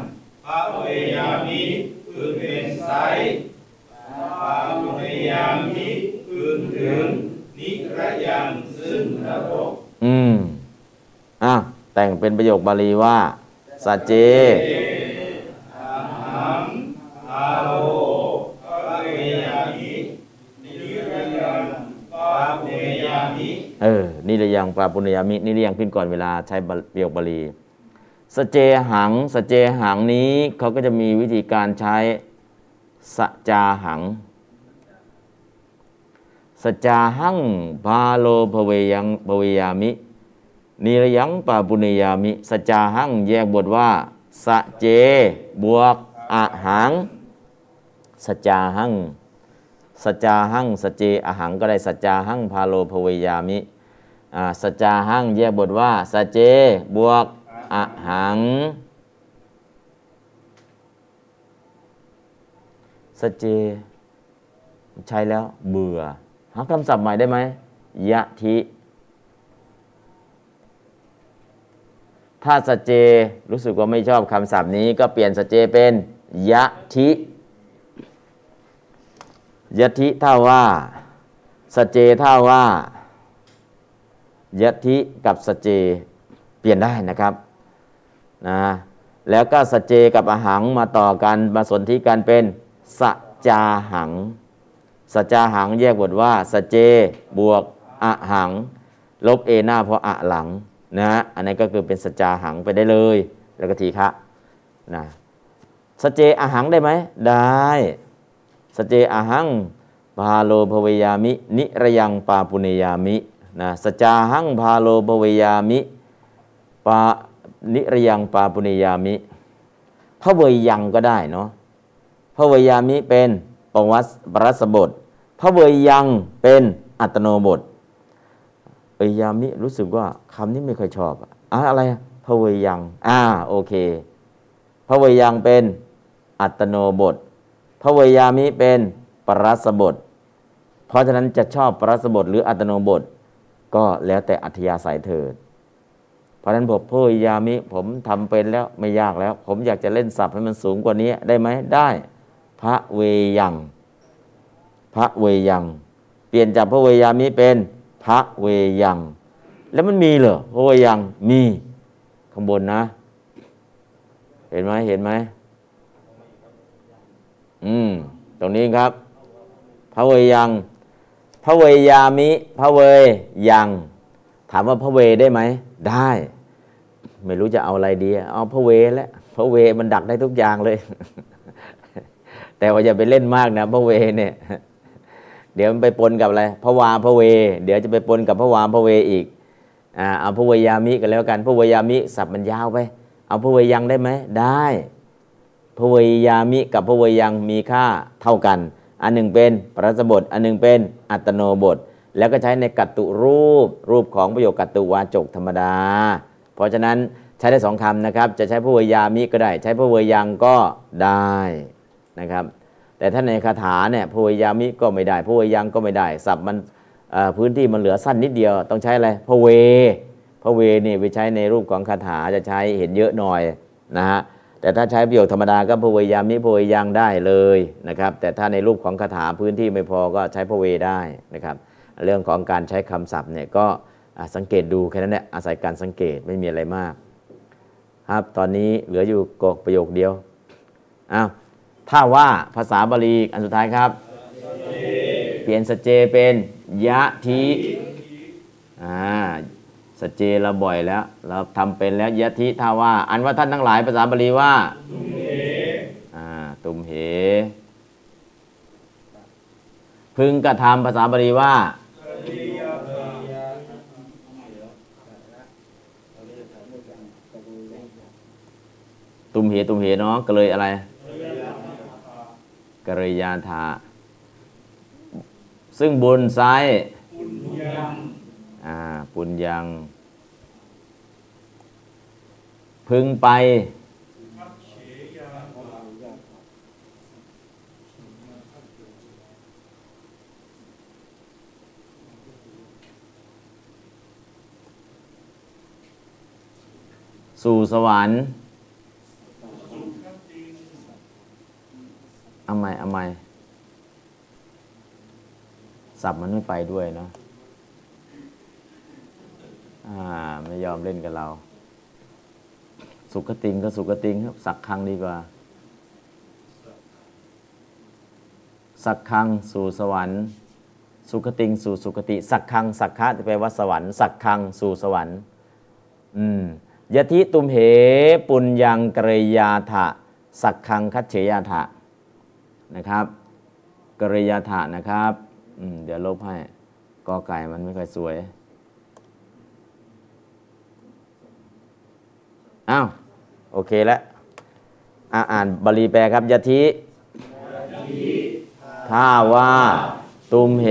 พระเวยามิคือเป็นไสยปาปุเนยามิคือถึงนิรยังซึ่งนรกอืมอะแต่งเป็นประโยคบาลีว่าสัจเจอาหังพาโลพระเวยามินิรยังปาปุเนยามิเออนี่เรียงปาปุณยามินี่เรียงขึ้นก่อนเวลาใช้บาประโยคบาลี สเจหังสเจหังนี้เขาก็จะมีวิธีการใช้สจาหัง สจาหังพาโลภเวยังภเวยามิ นิรยังปาปุณยามิ สจาหังแยกบทว่า สเจบวกอะหัง สจาหัง สจาหังสเจอะหังก็ได้สจาหังพาโลภเวยามิสจาหังแยกบทว่า สเจบวก อหัง สเจ ใช้แล้วเบื่อ หาคำศัพท์ใหม่ได้ไหมยะทิ ถ้าสเจ รู้สึกว่าไม่ชอบคำศัพท์นี้ก็เปลี่ยนสเจเป็นยะทิยะทิท่าว่า สเจท่าว่ายะทิกับสเจเปลี่ยนได้นะครับ นะแล้วก็สเจกับอหังมาต่อกันมาสนธิกันเป็นสจาหังสจาหังแยกบทว่าสเจบวกอะหัง ลบเอหน้าเพราะอะหลังนะฮะอันนี้ก็คือเป็นสจาหังไปได้เลย แล้วก็ทีฆะนะสเจอะหังได้ไหมได้สเจอาหังพาโลภเวยามิ นิระยังปาปุเนยามินะสจาหังพาโลภเวยามิปา นิรยังปาปุเนยามิพระเวยยังก็ได้เนาะพระเวยามิเป็นปวัสปรัสบทพระเวยยังเป็นอัตโนบทเวยามิรู้สึกว่าคำนี้ไม่ค่อยชอบอะอะอะไรอะพระเวยยังอ่าโอเคพระเวยยังเป็นอัตโนบทพระเวยามิเป็นปรัสบท เพราะฉะนั้นจะชอบปรัสบทหรืออัตโนบท ก็แล้วแต่อัธยาศัยเถิด ราะฉะนั้นผมพระเวยามิ ผมทำเป็นแล้วไม่ยากแล้ว ผมอยากจะเล่นศัพท์ให้มันสูงกว่านี้ได้ไหมได้ พระเวยัง พระเวยัง เปลี่ยนจากพระเวยามิเป็นพระเวยัง แล้วมันมีเหรอพระเวยังมีข้างบนนะ เห็นไหมเห็นไหมอืมตรงนี้ครับ พระเวยัง พระเวยามิ พระเวยัง ถามว่าพระเวได้ไหม ได้ ไม่รู้จะเอาอะไรดี เอาพระเวแล้วพระเวมันดักได้ทุกอย่างเลย แต่ว่าอย่าไปเล่นมากนะพระเวเนี่ย เดี๋ยวมันไปปนกับอะไรพระวาพระเว เดี๋ยวจะไปปนกับพระวาพระเวอีกอ่าเอาพระเวยามิกันแล้วกันพระเวยามิสับมันยาวไป เอาพระเวยังได้ไหมได้พระเวยามิกับพระเวยังมีค่าเท่ากัน อันหนึ่งเป็นปรัสบท อันหนึ่งเป็นอัตโนบท แล้วก็ใช้ในกัตตุรูป รูปของประโยคกัตตุวาจกธรรมดา เพราะฉะนั้นใช้ได้สองคำนะครับ จะใช้พระเวยามิก็ได้ ใช้พระเวยังก็ได้นะครับ แต่ถ้าในคาถาเนี่ยพระเวยามิก็ไม่ได้พระเวยังก็ไม่ได้ศัพท์มันพื้นที่มันเหลือสั้นนิดเดียว ต้องใช้อะไรพระเวพระเวนี่ไปใช้ในรูปของคาถาจะใช้เห็นเยอะหน่อยนะฮะแต่ถ้าใช้ประโยคธรรมดาก็พระเวยามิพระเวยังได้เลยนะครับ แต่ถ้าในรูปของคาถาพื้นที่ไม่พอก็ใช้พระเวได้นะครับ เรื่องของการใช้คำศัพท์เนี่ยก็สังเกตดูแค่นั้นแหละอาศัยการสังเกตไม่มีอะไรมาก ครับตอนนี้เหลืออยู่กประโยคเดียวอ้าวถ้าว่าภาษาบาลีอันสุดท้ายครับ เปลี่ยนสเจเป็นยะทิอ่าสเจเราบ่อยแล้ว เราทำเป็นแล้วยะทิถ้าว่า อันว่าท่านทั้งหลายภาษาบาลีว่าอ่าตุมเห พึงกระทำภาษาบาลีว่า ตุมเหตุมเหเนาะก็เลยอะไรกริยาธาซึ่งบุญไซอ่า ปุญยัง พึงไป สู่สวรรค์เอาใหม่เอาใหม่สับมันไม่ไปด้วยเนาะอ่า ไม่ยอมเล่นกับเรา สุขติงก็สุขติงครับ สักครั้งดีกว่า สักครั้งสู่สวรรค์ สุขติงสู่สุขติ สักครั้งสักคะจะแปลว่าสวรรค์ สักครั้งสู่สวรรค์ อืม ยทิตุมเหปุญญังกรยาถะสักคังคัจเฉยาถะนะครับกริยาถะนะครับเดี๋ยวลบให้กอไก่มันไม่ค่อยสวย อ้าว โอเคแล้วอะอ่านบาลีแปลครับยะทิถ้าว่า ตุมเห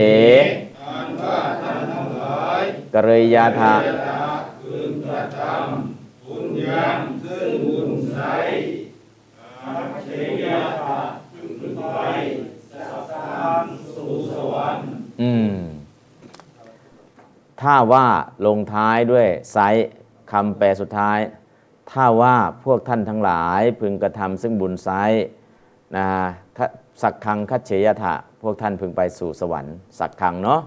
กริยาถะ อืมถ้าว่าลงท้ายด้วยไซคำแปลสุดท้าย ถ้าว่าพวกท่านทั้งหลายพึงกระทำซึ่งบุญไซนะถ้าสักคังคัจเฉยถะ พวกท่านพึงไปสู่สวรรค์ สักคังเนาะ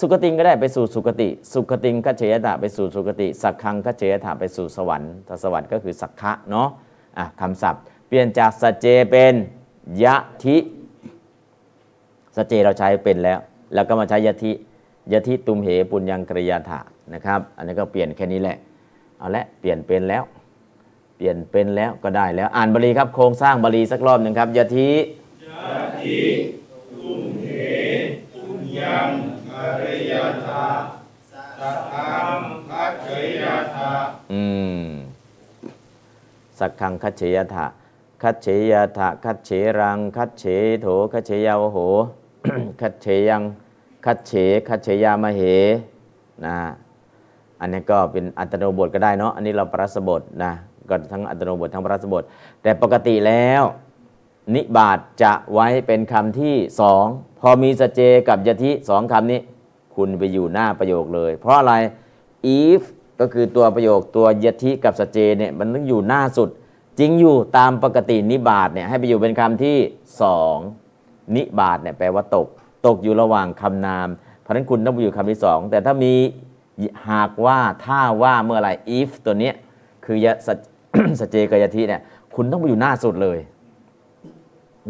สุคติงก็ได้ไปสู่สุคติ สุคติงคัจเฉยถะไปสู่สุคติ สักคังคัจเฉยถะไปสู่สวรรค์ถ้าสวรรค์ก็คือสักคะเนาะอะคำศัพท์ เปลี่ยนจากสเจเป็นยะทิสเจเราใช้เป็นแล้ว แล้วก็มาใช้ยะทิยะทิตุมเหปุญญังกริยาถะนะครับ อันนี้ก็เปลี่ยนแค่นี้แหละเอาละเปลี่ยนเป็นแล้ว เปลี่ยนเป็นแล้วก็ได้แล้วอ่านบาลีครับโครงสร้างบาลีสักรอบหนึ่งครับยะทิ อืมสักคังคัจเฉยถะคัจเฉยาถะคัจเฉรัง คัจเฉโถคัจเฉยาวโห คัจเฉยังคัจเฉคัจเฉยามเหนะอันนี้ก็เป็นอัตโนบทก็ได้เนาะอันนี้เราปรัสบทนะก็ทั้งอัตโนบททั้งปรัสบท แต่ปกติแล้ว นิบาตจะไว้เป็นคำที่สองพอมีสเจกับยทิสองคำนี้ คุณไปอยู่หน้าประโยคเลย เพราะอะไร if ก็คือตัวประโยคตัวยทิกับสเจเนี่ยมันต้องอยู่หน้าสุด จริงอยู่ตามปกตินิบาตเนี่ยให้ไปอยู่เป็นคำที่สองนิบาตเนี่ยแปลว่าตก ตกอยู่ระหว่างคำนาม เพราะนั้นคุณต้องไปอยู่คำที่สองแต่ถ้ามีหากว่าถ้าว่าเมื่อไหร if ตัวเนี้ยคือยะสสเจกับยทิเนี่ยคุณต้องไปอยู่หน้าสุดเลย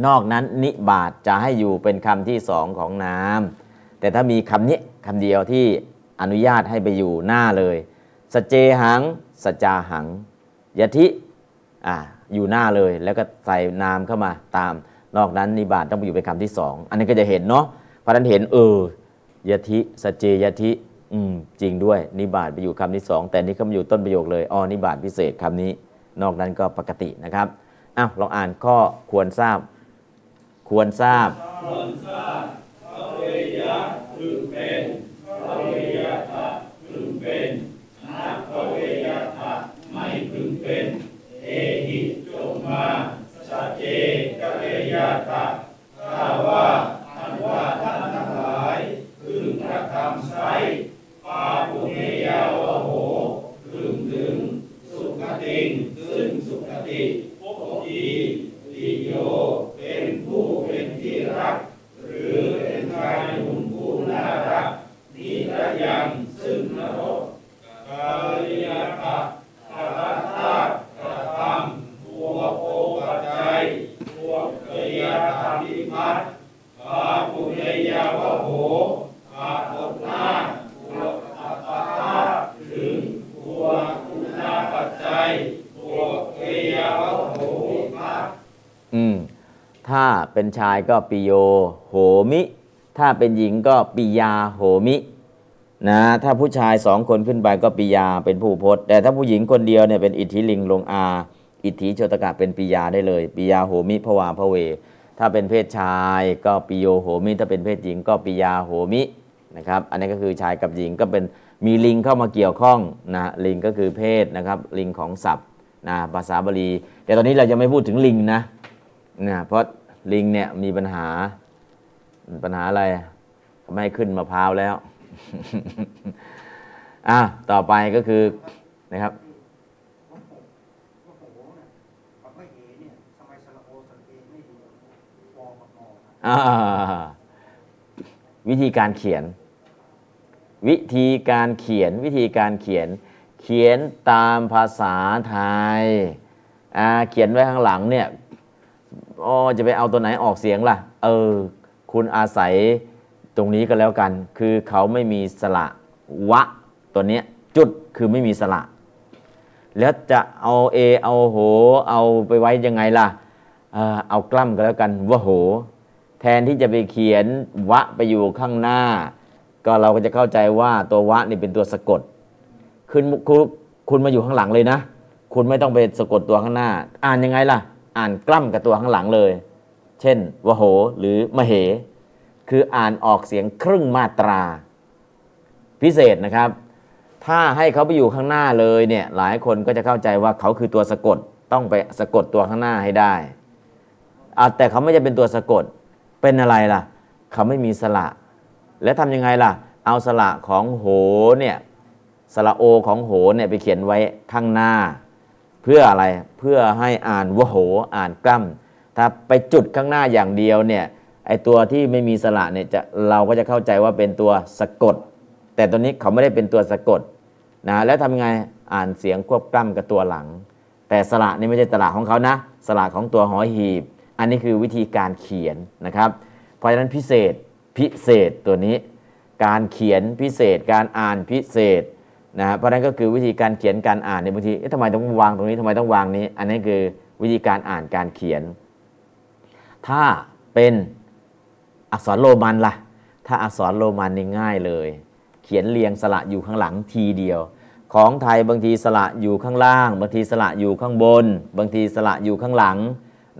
นอกนั้นนิบาตจะให้อยู่เป็นคำที่สองของนาม แต่ถ้ามีคำนี้ คำเดียวที่อนุญาตให้ไปอยู่หน้าเลยสเจหังสจาหังยทิอ่าอยู่หน้าเลยแล้วก็ใส่นามเข้ามาตาม นอกนั้นนิบาตต้องไปอยู่เป็นคำที่สองอันนี้ก็จะเห็นเนาะเพราะฉะนั้นเห็นเออยทิสเจยทิอืมจริงด้วยนิบาตไปอยู่คำที่สองแต่นี่เขามาอยู่ต้นประโยคเลยอ๋อนิบาตพิเศษคำนี้ นอกนั้นก็ปกตินะครับอ้าวลองอ่านข้อควรทราบ ควรทราบ อื เป็นชายก็ปิโยโหมิ ถ้าเป็นหญิงก็ปิยาโหมินะถ้าผู้ชายสองคนขึ้นไปก็ปิยาเป็นผู้พจน์แต่ถ้าผู้หญิงคนเดียวเนี่ยเป็นอิทธิลิงลงอา อิทธิโชตกะเป็นปิยาได้เลยปิยาโหมิภวาพเว ถ้าเป็นเพศชายก็ปิโยโหมิ ถ้าเป็นเพศหญิงก็ปิยาโหมินะครับอันนี้ก็คือชายกับหญิงก็เป็นมีลิงเข้ามาเกี่ยวข้องนะลิงก็คือเพศนะครับลิงของศัพท์นะภาษาบาลี แต่ตอนนี้เรายังไม่พูดถึงลิงนะนะเพราะ ลิงเนี่ยมีปัญหา ปัญหาอะไรไม่ให้ขึ้นมะพร้าวแล้ว อะต่อไปก็คือนะครับวิธีการเขียน วิธีการเขียนวิธีการเขียน เขียนตามภาษาไทยอ่าเขียนไว้ข้างหลังเนี่ย อ๋อจะไปเอาตัวไหนออกเสียงล่ะ เออ คุณอาศัยตรงนี้ก็แล้วกัน คือเขาไม่มีสระวะ ตัวเนี้ยจุดคือไม่มีสระ แล้วจะเอาเอเอาโห เอาไปไว้ยังไงล่ะ เอากล้ำก็แล้วกันวะโห แทนที่จะไปเขียนวะไปอยู่ข้างหน้า ก็เราก็จะเข้าใจว่าตัววะนี่เป็นตัวสะกดคุณคุณคุณมาอยู่ข้างหลังเลยนะ คุณไม่ต้องไปสะกดตัวข้างหน้า อ่านยังไงล่ะ อ่านกล้ำกับตัวข้างหลังเลย เช่นวโหหรือมเห คืออ่านออกเสียงครึ่งมาตรา พิเศษนะครับ ถ้าให้เขาไปอยู่ข้างหน้าเลยเนี่ยหลายคนก็จะเข้าใจว่าเขาคือตัวสะกดต้องไปสะกดตัวข้างหน้าให้ได้แต่เขาไม่จะเป็นตัวสะกดเป็นอะไรล่ะ เขาไม่มีสระแล้วทำยังไงล่ะ เอาสระของโหเนี่ยสระโอของโหเนี่ยไปเขียนไว้ข้างหน้า พื่ออะไรเพื่อให้อ่านวโหอ่านกล้ำถ้าไปจุดข้างหน้าอย่างเดียวเนี่ยไอตัวที่ไม่มีสระเนี่ยจะเราก็จะเข้าใจว่าเป็นตัวสะกด แต่ตัวนี้เขาไม่ได้เป็นตัวสะกดนะแล้วทำไงอ่านเสียงควบกล้ำกับตัวหลัง แต่สระนี่ไม่ใช่สระของเขานะสระของตัวหอหีบ อันนี้คือวิธีการเขียนนะครับเพราะฉะนั้นพิเศษพิเศษตัวนี้ การเขียนพิเศษการอ่านพิเศษ นะฮะเพราะนั้นก็คือวิธีการเขียนการอ่านในบางทีทำไมต้องวางตรงนี้ทำไมต้องวางนี้ อันนี้คือวิธีการอ่านการเขียน ถ้าเป็นอักษรโรมันล่ะ ถ้าอักษรโรมันนี่ง่ายเลย เขียนเรียงสระอยู่ข้างหลังทีเดียว ของไทยบางทีสระอยู่ข้างล่าง บางทีสระอยู่ข้างบน บางทีสระอยู่ข้างหลัง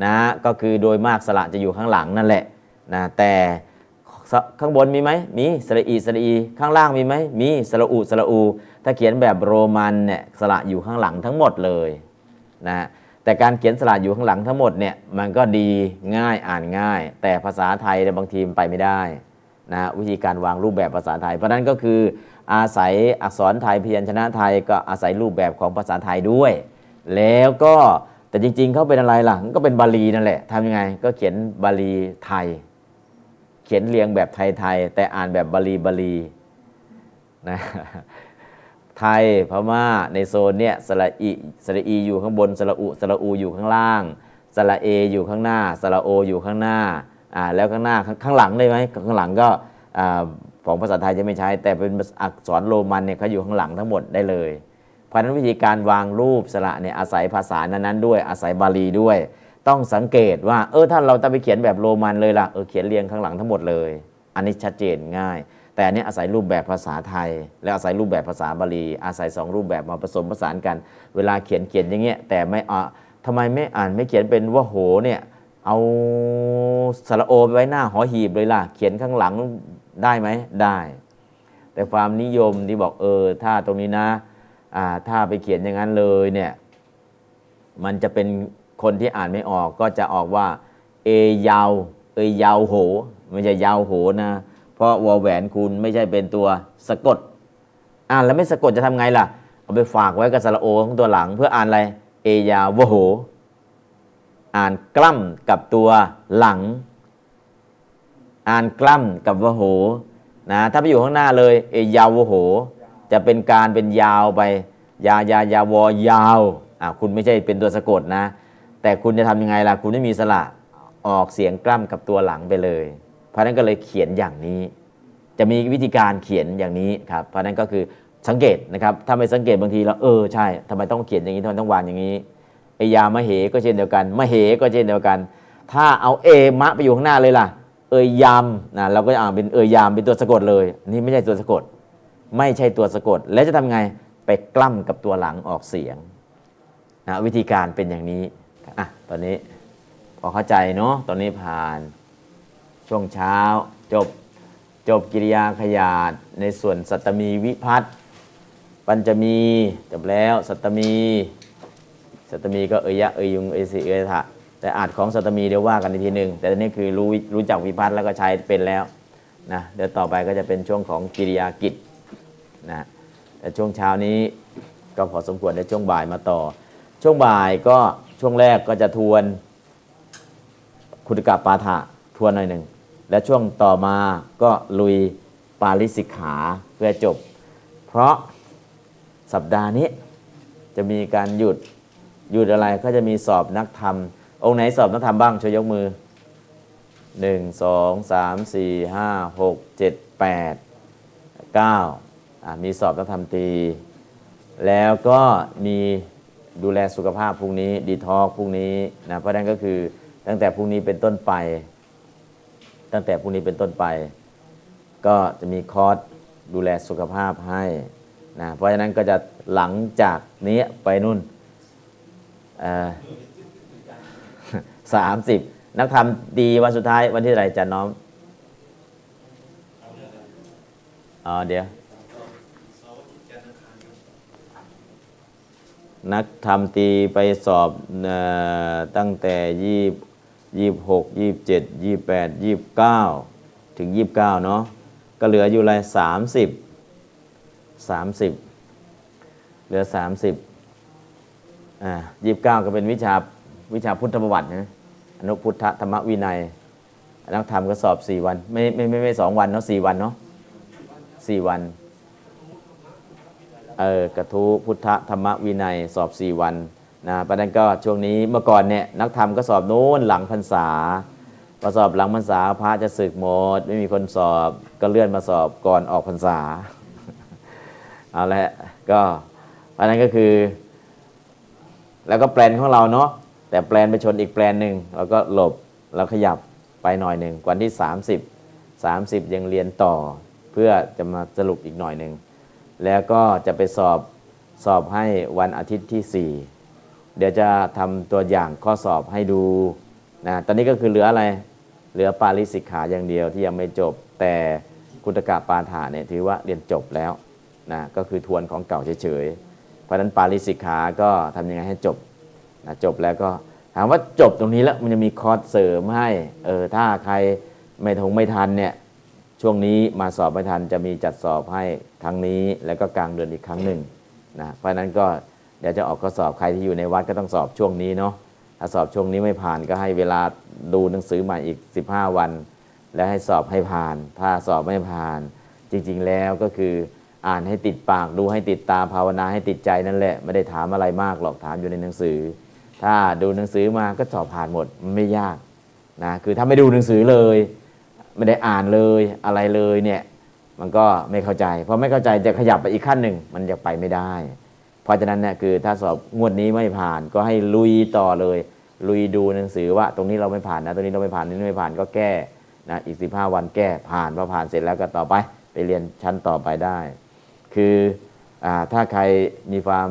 นะก็คือโดยมากสระจะอยู่ข้างหลังนั่นแหละนะแต่ ข้างบนมีไหมมีสระอีสระอี ข้างล่างมีไหมมีสระอูสระอู ถ้าเขียนแบบโรมันเนี่ยสระอยู่ข้างหลังทั้งหมดเลยนะแต่การเขียนสระอยู่ข้างหลังทั้งหมดเนี่ยมันก็ดีง่ายอ่านง่าย แต่ภาษาไทยเนี่ยบางทีมไปไม่ได้นะวิธีการวางรูปแบบภาษาไทย เพราะฉะนั้นก็คืออาศัยอักษรไทยพยัญชนะไทยก็อาศัยรูปแบบของภาษาไทยด้วย แล้วก็แต่จริงๆเขาเป็นอะไรล่ะก็เป็นบาลีนั่นแหละทำยังไงก็เขียนบาลีไทย เขียนเรียงแบบไทยๆแต่อ่านแบบบาลีบาลีนะไทยพม่าในโซนเนี่ยสระอีสระอีอยู่ข้างบนสระอุสระอูอยู่ข้างล่างสระเออยู่ข้างหน้าสระโออยู่ข้างหน้าอ่าแล้วข้างหน้าข้างหลังได้ไหมข้างหลังก็อ่าของภาษาไทยจะไม่ใช้ แต่เป็นอักษรโรมันเนี่ยเขาอยู่ข้างหลังทั้งหมดได้เลยเพราะฉะนั้นวิธีการวางรูปสระเนี่ยอาศัยภาษานั้นๆด้วยอาศัยบาลีด้วย ต้องสังเกตว่า เออถ้าเราจะไปเขียนแบบโรมันเลยล่ะเออเขียนเรียงข้างหลังทั้งหมดเลย อันนี้ชัดเจนง่าย แต่อันนี้อาศัยรูปแบบภาษาไทย และอาศัยรูปแบบภาษาบาลี อาศัยสองรูปแบบมาผสมผสานกัน เวลาเขียนเขียนอย่างเงี้ยแต่ไม่อะทำไมไม่อ่านไม่เขียนเป็นว่าโหเนี่ยเอาสระโอไปไว้หน้าหอหีบเลยล่ะ เขียนข้างหลังได้ไหมได้ แต่ความนิยมที่บอกเออถ้าตรงนี้นะอ่าถ้าไปเขียนอย่างนั้นเลยเนี่ยมันจะเป็น คนที่อ่านไม่ออกก็จะออกว่า เอยาว เอยาวโห ไม่ใช่ยาวโหนะ เพราะวอแหวนคุณไม่ใช่เป็นตัวสะกด อ่านแล้วไม่สะกดจะทำไงล่ะ เอาไปฝากไว้กับสระโอของตัวหลังเพื่ออ่านอะไร เอยาวโห อ่านกล้ำกับตัวหลัง อ่านกล้ำกับวโหนะ ถ้าไปอยู่ข้างหน้าเลย เอยาวโห จะเป็นการเป็นยาวไป ยายายาวอยาวอะคุณไม่ใช่เป็นตัวสะกดนะ แต่คุณจะทำยังไงล่ะ คุณไม่มีสระออกเสียงกล้ำกับตัวหลังไปเลย เพราะนั้นก็เลยเขียนอย่างนี้ จะมีวิธีการเขียนอย่างนี้ครับ เพราะนั้นก็คือสังเกตนะครับ ถ้าไม่สังเกตบางทีเราเออใช่ทำไมต้องเขียนอย่างนี้ทำไมต้องวางอย่างนี้ไอยามะเหก็เช่นเดียวกันมะเหก็เช่นเดียวกัน ถ้าเอาเอมะไปอยู่ข้างหน้าเลยล่ะ เอยยามนะเราก็จะอ่านเป็นเอยยามเป็นตัวสะกดเลย นี่ไม่ใช่ตัวสะกด ไม่ใช่ตัวสะกด แล้วจะทำไงไปกล้ำกับตัวหลังออกเสียงนะวิธีการเป็นอย่างนี้ อะตอนนี้พอเข้าใจเนาะตอนนี้ผ่านช่วงเช้าจบจบกิริยาขยาดในส่วนสัตมีวิพัฒน์ปัญจมีจบแล้วสัตมี สัตมีก็เอยยะเอยยุงเอสิเอยทะแต่อาจของสัตมีเดี๋ยวว่ากันอีกทีหนึ่งแต่ตอนนี้คือรู้รู้จักวิพัฒน์แล้วก็ใช้เป็นแล้วนะเดี๋ยวต่อไปก็จะเป็นช่วงของกิริยากิจนะแต่ช่วงเช้านี้ก็พอสมควรในช่วงบ่ายมาต่อ ช่วงบ่ายก็ ช่วงแรกก็จะทวนคุณกะปาฐะทวนหน่อยหนึ่ง และช่วงต่อมาก็ลุยปาริสิกขาเพื่อจบ เพราะสัปดาห์นี้จะมีการหยุดหยุดอะไรก็จะมีสอบนักธรรม องค์ไหนสอบนักธรรมบ้างช่วยยกมือ 1 2 3 4 5 6 7 8 9อะมีสอบนักธรรมตี แล้วก็มี ดูแลสุขภาพพรุ่งนี้ดีทอกพรุ่งนี้นะเพราะนั้นก็คือตั้งแต่พรุ่งนี้เป็นต้นไป ตั้งแต่พรุ่งนี้เป็นต้นไป ก็จะมีคอร์สดูแลสุขภาพให้นะเพราะฉะนั้นก็จะหลังจากนี้ไปนู่นสามสิบนักทำดีวันสุดท้ายวันที่เท่าไรจะน้อมอ๋อเดี๋ยว นักทำตีไปสอบตั้งแต่ยี่ยี่หกยี่เจ็ดยี่แปดยี่เก้าถึงยี่บเก้าเนาะก็เหลืออยู่ไรสามสิบสามสิบเหลือสามสิบอ่ายี่บเก้าก็เป็นวิชาวิชาพุทธประวัตินะอนุพุทธธรรมวินัยนักธรรมก็สอบสี่วัน ไม่ไม่ไม่ไม่สองวันเนาะสี่วันเนาะสี่วัน เออกระทู้พุทธธรรมวินัยสอบ 4 วันนะประเด็นก็ช่วงนี้เมื่อก่อนเนี่ยนักธรรมก็สอบโน้นหลังพรรษาพอสอบหลังพรรษาพระจะศึกหมด ไม่มีคนสอบก็เลื่อนมาสอบก่อนออกพรรษาเอาละก็ประเด็นก็คือ แล้วก็แปลนของเราเนาะแต่แปลนไปชนอีกแปลนหนึ่งเราก็หลบเราขยับไปหน่อยหนึ่งวันที่ 30 30 ยังเรียนต่อ เพื่อจะมาสรุปอีกหน่อยหนึ่ง แล้วก็จะไปสอบสอบให้วันอาทิตย์ที่ 4 เดี๋ยวจะทำตัวอย่างข้อสอบให้ดูนะตอนนี้ก็คือเหลืออะไร เหลือปาริสิกขาอย่างเดียวที่ยังไม่จบ แต่คุตกะปาฐาเนี่ยถือว่าเรียนจบแล้วนะก็คือทวนของเก่าเฉยๆ เพราะฉะนั้นปาริสิกขาก็ทำยังไงให้จบนะจบแล้วก็ถามว่าจบตรงนี้แล้วมันจะมีคอร์สเสริมให้เออถ้าใครไม่ทงไม่ทันเนี่ย ช่วงนี้มาสอบไม่ทันจะมีจัดสอบให้ครั้งนี้ แล้วก็กลางเดือนอีกครั้งหนึ่งนะเพราะนั้นก็เดี๋ยวจะออกข้อสอบใครที่อยู่ในวัดก็ต้องสอบช่วงนี้เนาะถ้าสอบช่วงนี้ไม่ผ่านก็ให้เวลาดูหนังสือใหม่อีก 15 วัน และให้สอบให้ผ่าน ถ้าสอบไม่ผ่าน จริง ๆ แล้วก็คืออ่านให้ติดปากดูให้ติดตาภาวนาให้ติดใจนั่นแหละไม่ได้ถามอะไรมากหรอกถามอยู่ในหนังสือ ถ้าดูหนังสือมาก็สอบผ่านหมดไม่ยากนะคือถ้าไม่ดูหนังสือเลย ไม่ได้อ่านเลยอะไรเลยเนี่ยมันก็ไม่เข้าใจพอไม่เข้าใจจะขยับไปอีกขั้นหนึ่งมันจะไปไม่ได้ เพราะฉะนั้นเนี่ยคือถ้าสอบงวดนี้ไม่ผ่านก็ให้ลุยต่อเลย ลุยดูหนังสือว่า ตรงนี้เราไม่ผ่านนะ ตรงนี้เราไม่ผ่านนี่ไม่ผ่านก็แก้นะอีก 15 วันแก้ผ่านพอผ่านเสร็จแล้วก็ต่อไป ไปเรียนชั้นต่อไปได้ คืออถ้าใครมีความ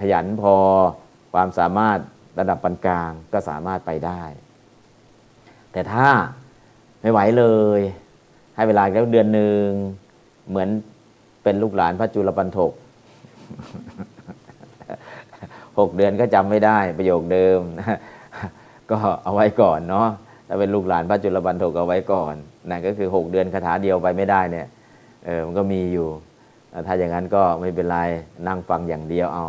ขยันพอความสามารถระดับปานกลางก็สามารถไปได้ แต่ถ้า ไม่ไหวเลย ให้เวลาแล้วเดือนหนึ่งเหมือนเป็นลูกหลานพระจุลปันถกหกเดือนก็จำไม่ได้ประโยคเดิม ก็เอาไว้ก่อนเนาะถ้าเป็นลูกหลานพระจุลปันถกเอาไว้ก่อนนั่นก็คือ6เดือนคาถาเดียวไปไม่ได้เนี่ยเออมันก็มีอยู่ ถ้าอย่างนั้นก็ไม่เป็นไรนั่งฟังอย่างเดียวเอา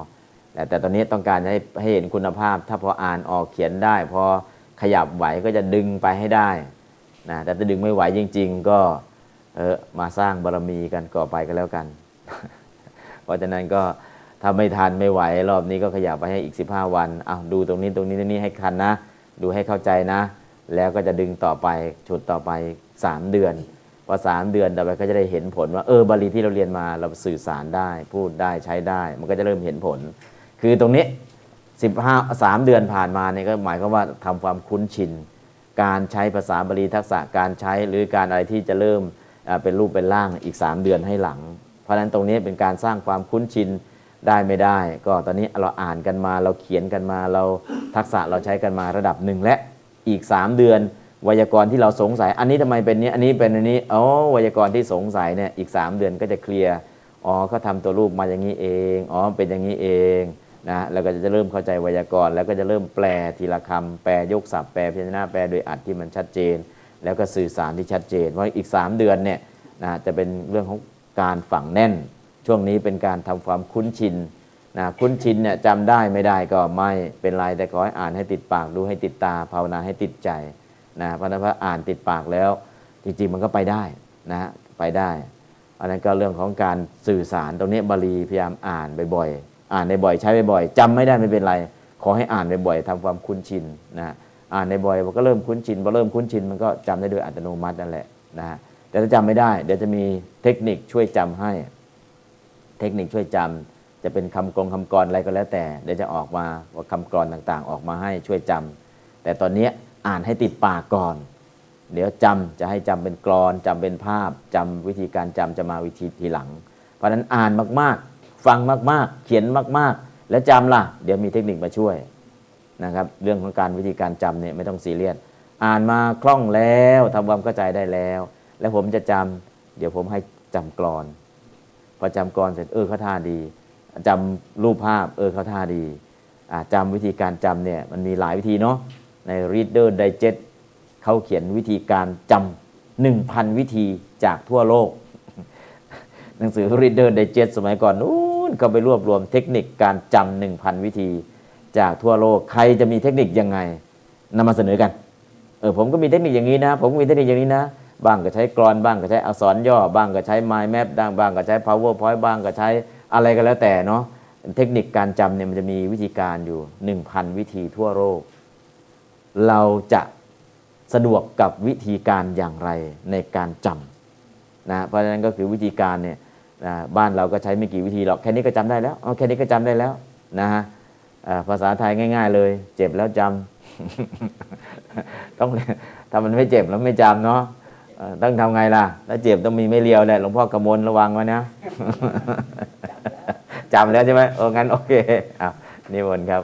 แต่แต่ตอนนี้ต้องการให้ให้เห็นคุณภาพ ถ้าพออ่านออกเขียนได้ พอขยับไหวก็จะดึงไปให้ได้ นะแต่ถ้าดึงไม่ไหวจริง ๆ ก็เออมาสร้างบารมีกันก่อไปก็แล้วกัน เพราะฉะนั้นก็ถ้าไม่ทันไม่ไหว รอบนี้ก็ขยับไปให้อีก 15 วันอ้าวดูตรงนี้ตรงนี้ตรงนี้ให้คันนะ ดูให้เข้าใจนะ แล้วก็จะดึงต่อไปฉุดต่อไป 3 เดือนพอสามเดือนต่อไปก็จะได้เห็นผลว่าเออบาลีที่เราเรียนมาเราสื่อสารได้ พูดได้ใช้ได้ มันก็จะเริ่มเห็นผล คือตรงนี้15 3เดือนผ่านมาเนี่ยก็หมายความว่าทำความคุ้นชิน การใช้ภาษาบาลีทักษะการใช้หรือการอะไรที่จะเริ่มเป็นรูปเป็นร่างอีก 3 เดือนให้หลัง เพราะฉะนั้นตรงนี้เป็นการสร้างความคุ้นชินได้ไม่ได้ ก็ตอนนี้เราอ่านกันมาเราเขียนกันมาเราทักษะเราใช้กันมาระดับหนึ่งและอีก 3 เดือน ไวยากรณ์ที่เราสงสัย อันนี้ทำไมเป็นนี้อันนี้เป็นอันนี้อ๋อไวยากรณ์ที่สงสัยเนี่ยอีก 3 เดือนก็จะเคลียร์อ๋อเขาทำตัวรูปมาอย่างนี้เองอ๋อเป็นอย่างนี้เอง นะแล้วก็จะเริ่มเข้าใจไวยากรณ์แล้วก็จะเริ่มแปลทีละคำแปลยกศัพท์แปลพยัญชนะแปลโดยอัดที่มันชัดเจน แล้วก็สื่อสารที่ชัดเจนเพราะอีก 3 เดือนเนี่ยนะจะเป็นเรื่องของการฝังแน่น ช่วงนี้เป็นการทำความคุ้นชินนะคุ้นชินเนี่ยจำได้ไม่ได้ก็ไม่เป็นไรแต่ขอให้อ่านให้ติดปากดูให้ติดตาภาวนาให้ติดใจนะพระฉะนั้นพออ่านติดปากแล้ว จริงๆมันก็ไปได้นะฮะไปได้อันนั้นก็เรื่องของการสื่อสารตรงนี้บาลีพยายามอ่านบ่อยๆ อ่านในบ่อยใช้บ่อยๆจำไม่ได้ไม่เป็นไร ขอให้อ่านบ่อยๆทำความคุ้นชินนะอ่านในบ่อยมันก็เริ่มคุ้นชินพอเริ่มคุ้นชินมันก็จำได้โดยอัตโนมัตินั่นแหละนะฮะแต่ถ้าจำไม่ได้เดี๋ยวจะมีเทคนิคช่วยจำให้ เทคนิคช่วยจำจะเป็นคำกลงคำกรอะไรก็แล้วแต่ เดี๋ยวจะออกมาว่าคำกรต่างๆ ออกมาให้ช่วยจำแต่ตอนนี้อ่านให้ติดปากก่อน เดี๋ยวจำจะให้จำเป็นกรอนจำเป็นภาพจำวิธีการจำจะมาวิธีทีหลัง เพราะฉะนั้นอ่านมากๆ ฟังมากๆ เขียนมากๆ แล้วจำล่ะ เดี๋ยวมีเทคนิคมาช่วยนะครับ เรื่องของการวิธีการจำเนี่ยไม่ต้องซีเรียส อ่านมาคล่องแล้วทำความเข้าใจได้แล้ว แล้วผมจะจำเดี๋ยวผมให้จำกรอน พอจำกรอนเสร็จเออเขาท่าดีจำรูปภาพเออเขาท่าดีจำวิธีการจำเนี่ยมันมีหลายวิธีเนาะใน Reader Digest เขาเขียนวิธีการจำหนึ่งพันวิธีจากทั่วโลก หนังสือ Reader Digest สมัยก่อนนู้น ก็ไปรวบรวมเทคนิคการจำหนึ่งพันวิธี จากทั่วโลกใครจะมีเทคนิคยังไงนำมาเสนอกันเออผมก็มีเทคนิคอย่างนี้นะ ผมก็มีเทคนิคอย่างนี้นะ บ้างก็ใช้กรอนบ้างก็ใช้อักษรย่อ บ้างก็ใช้ mind map บ้างบ้างก็ใช้ powerpoint บ้างก็ใช้อะไรก็แล้วแต่เนาะเทคนิคการจำเนี่ยมันจะมีวิธีการอยู่ 1,000 วิธีทั่วโลกเราจะสะดวกกับวิธีการอย่างไรในการจำนะเพราะฉะนั้นก็คือวิธีการเนี่ย นะบ้านเราก็ใช้ไม่กี่วิธีหรอกแค่นี้ก็จำได้แล้วเอาแค่นี้ก็จำได้แล้วนะฮะภาษาไทยง่าย ๆ เลย เจ็บแล้วจำต้องถ้ามันไม่เจ็บแล้วไม่จำเนาะต้องทำไงล่ะ ถ้าเจ็บต้องมีไม่เลียวแหละหลวงพ่อกำมลระวังไว้นะจำแล้วใช่ไหมโอ้งั้นโอเคอะนิมนต์ครับ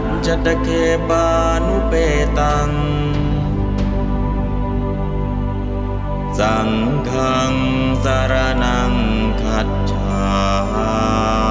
จจะตะเคปานุเปตัง สังฆังสารนังขัดฉา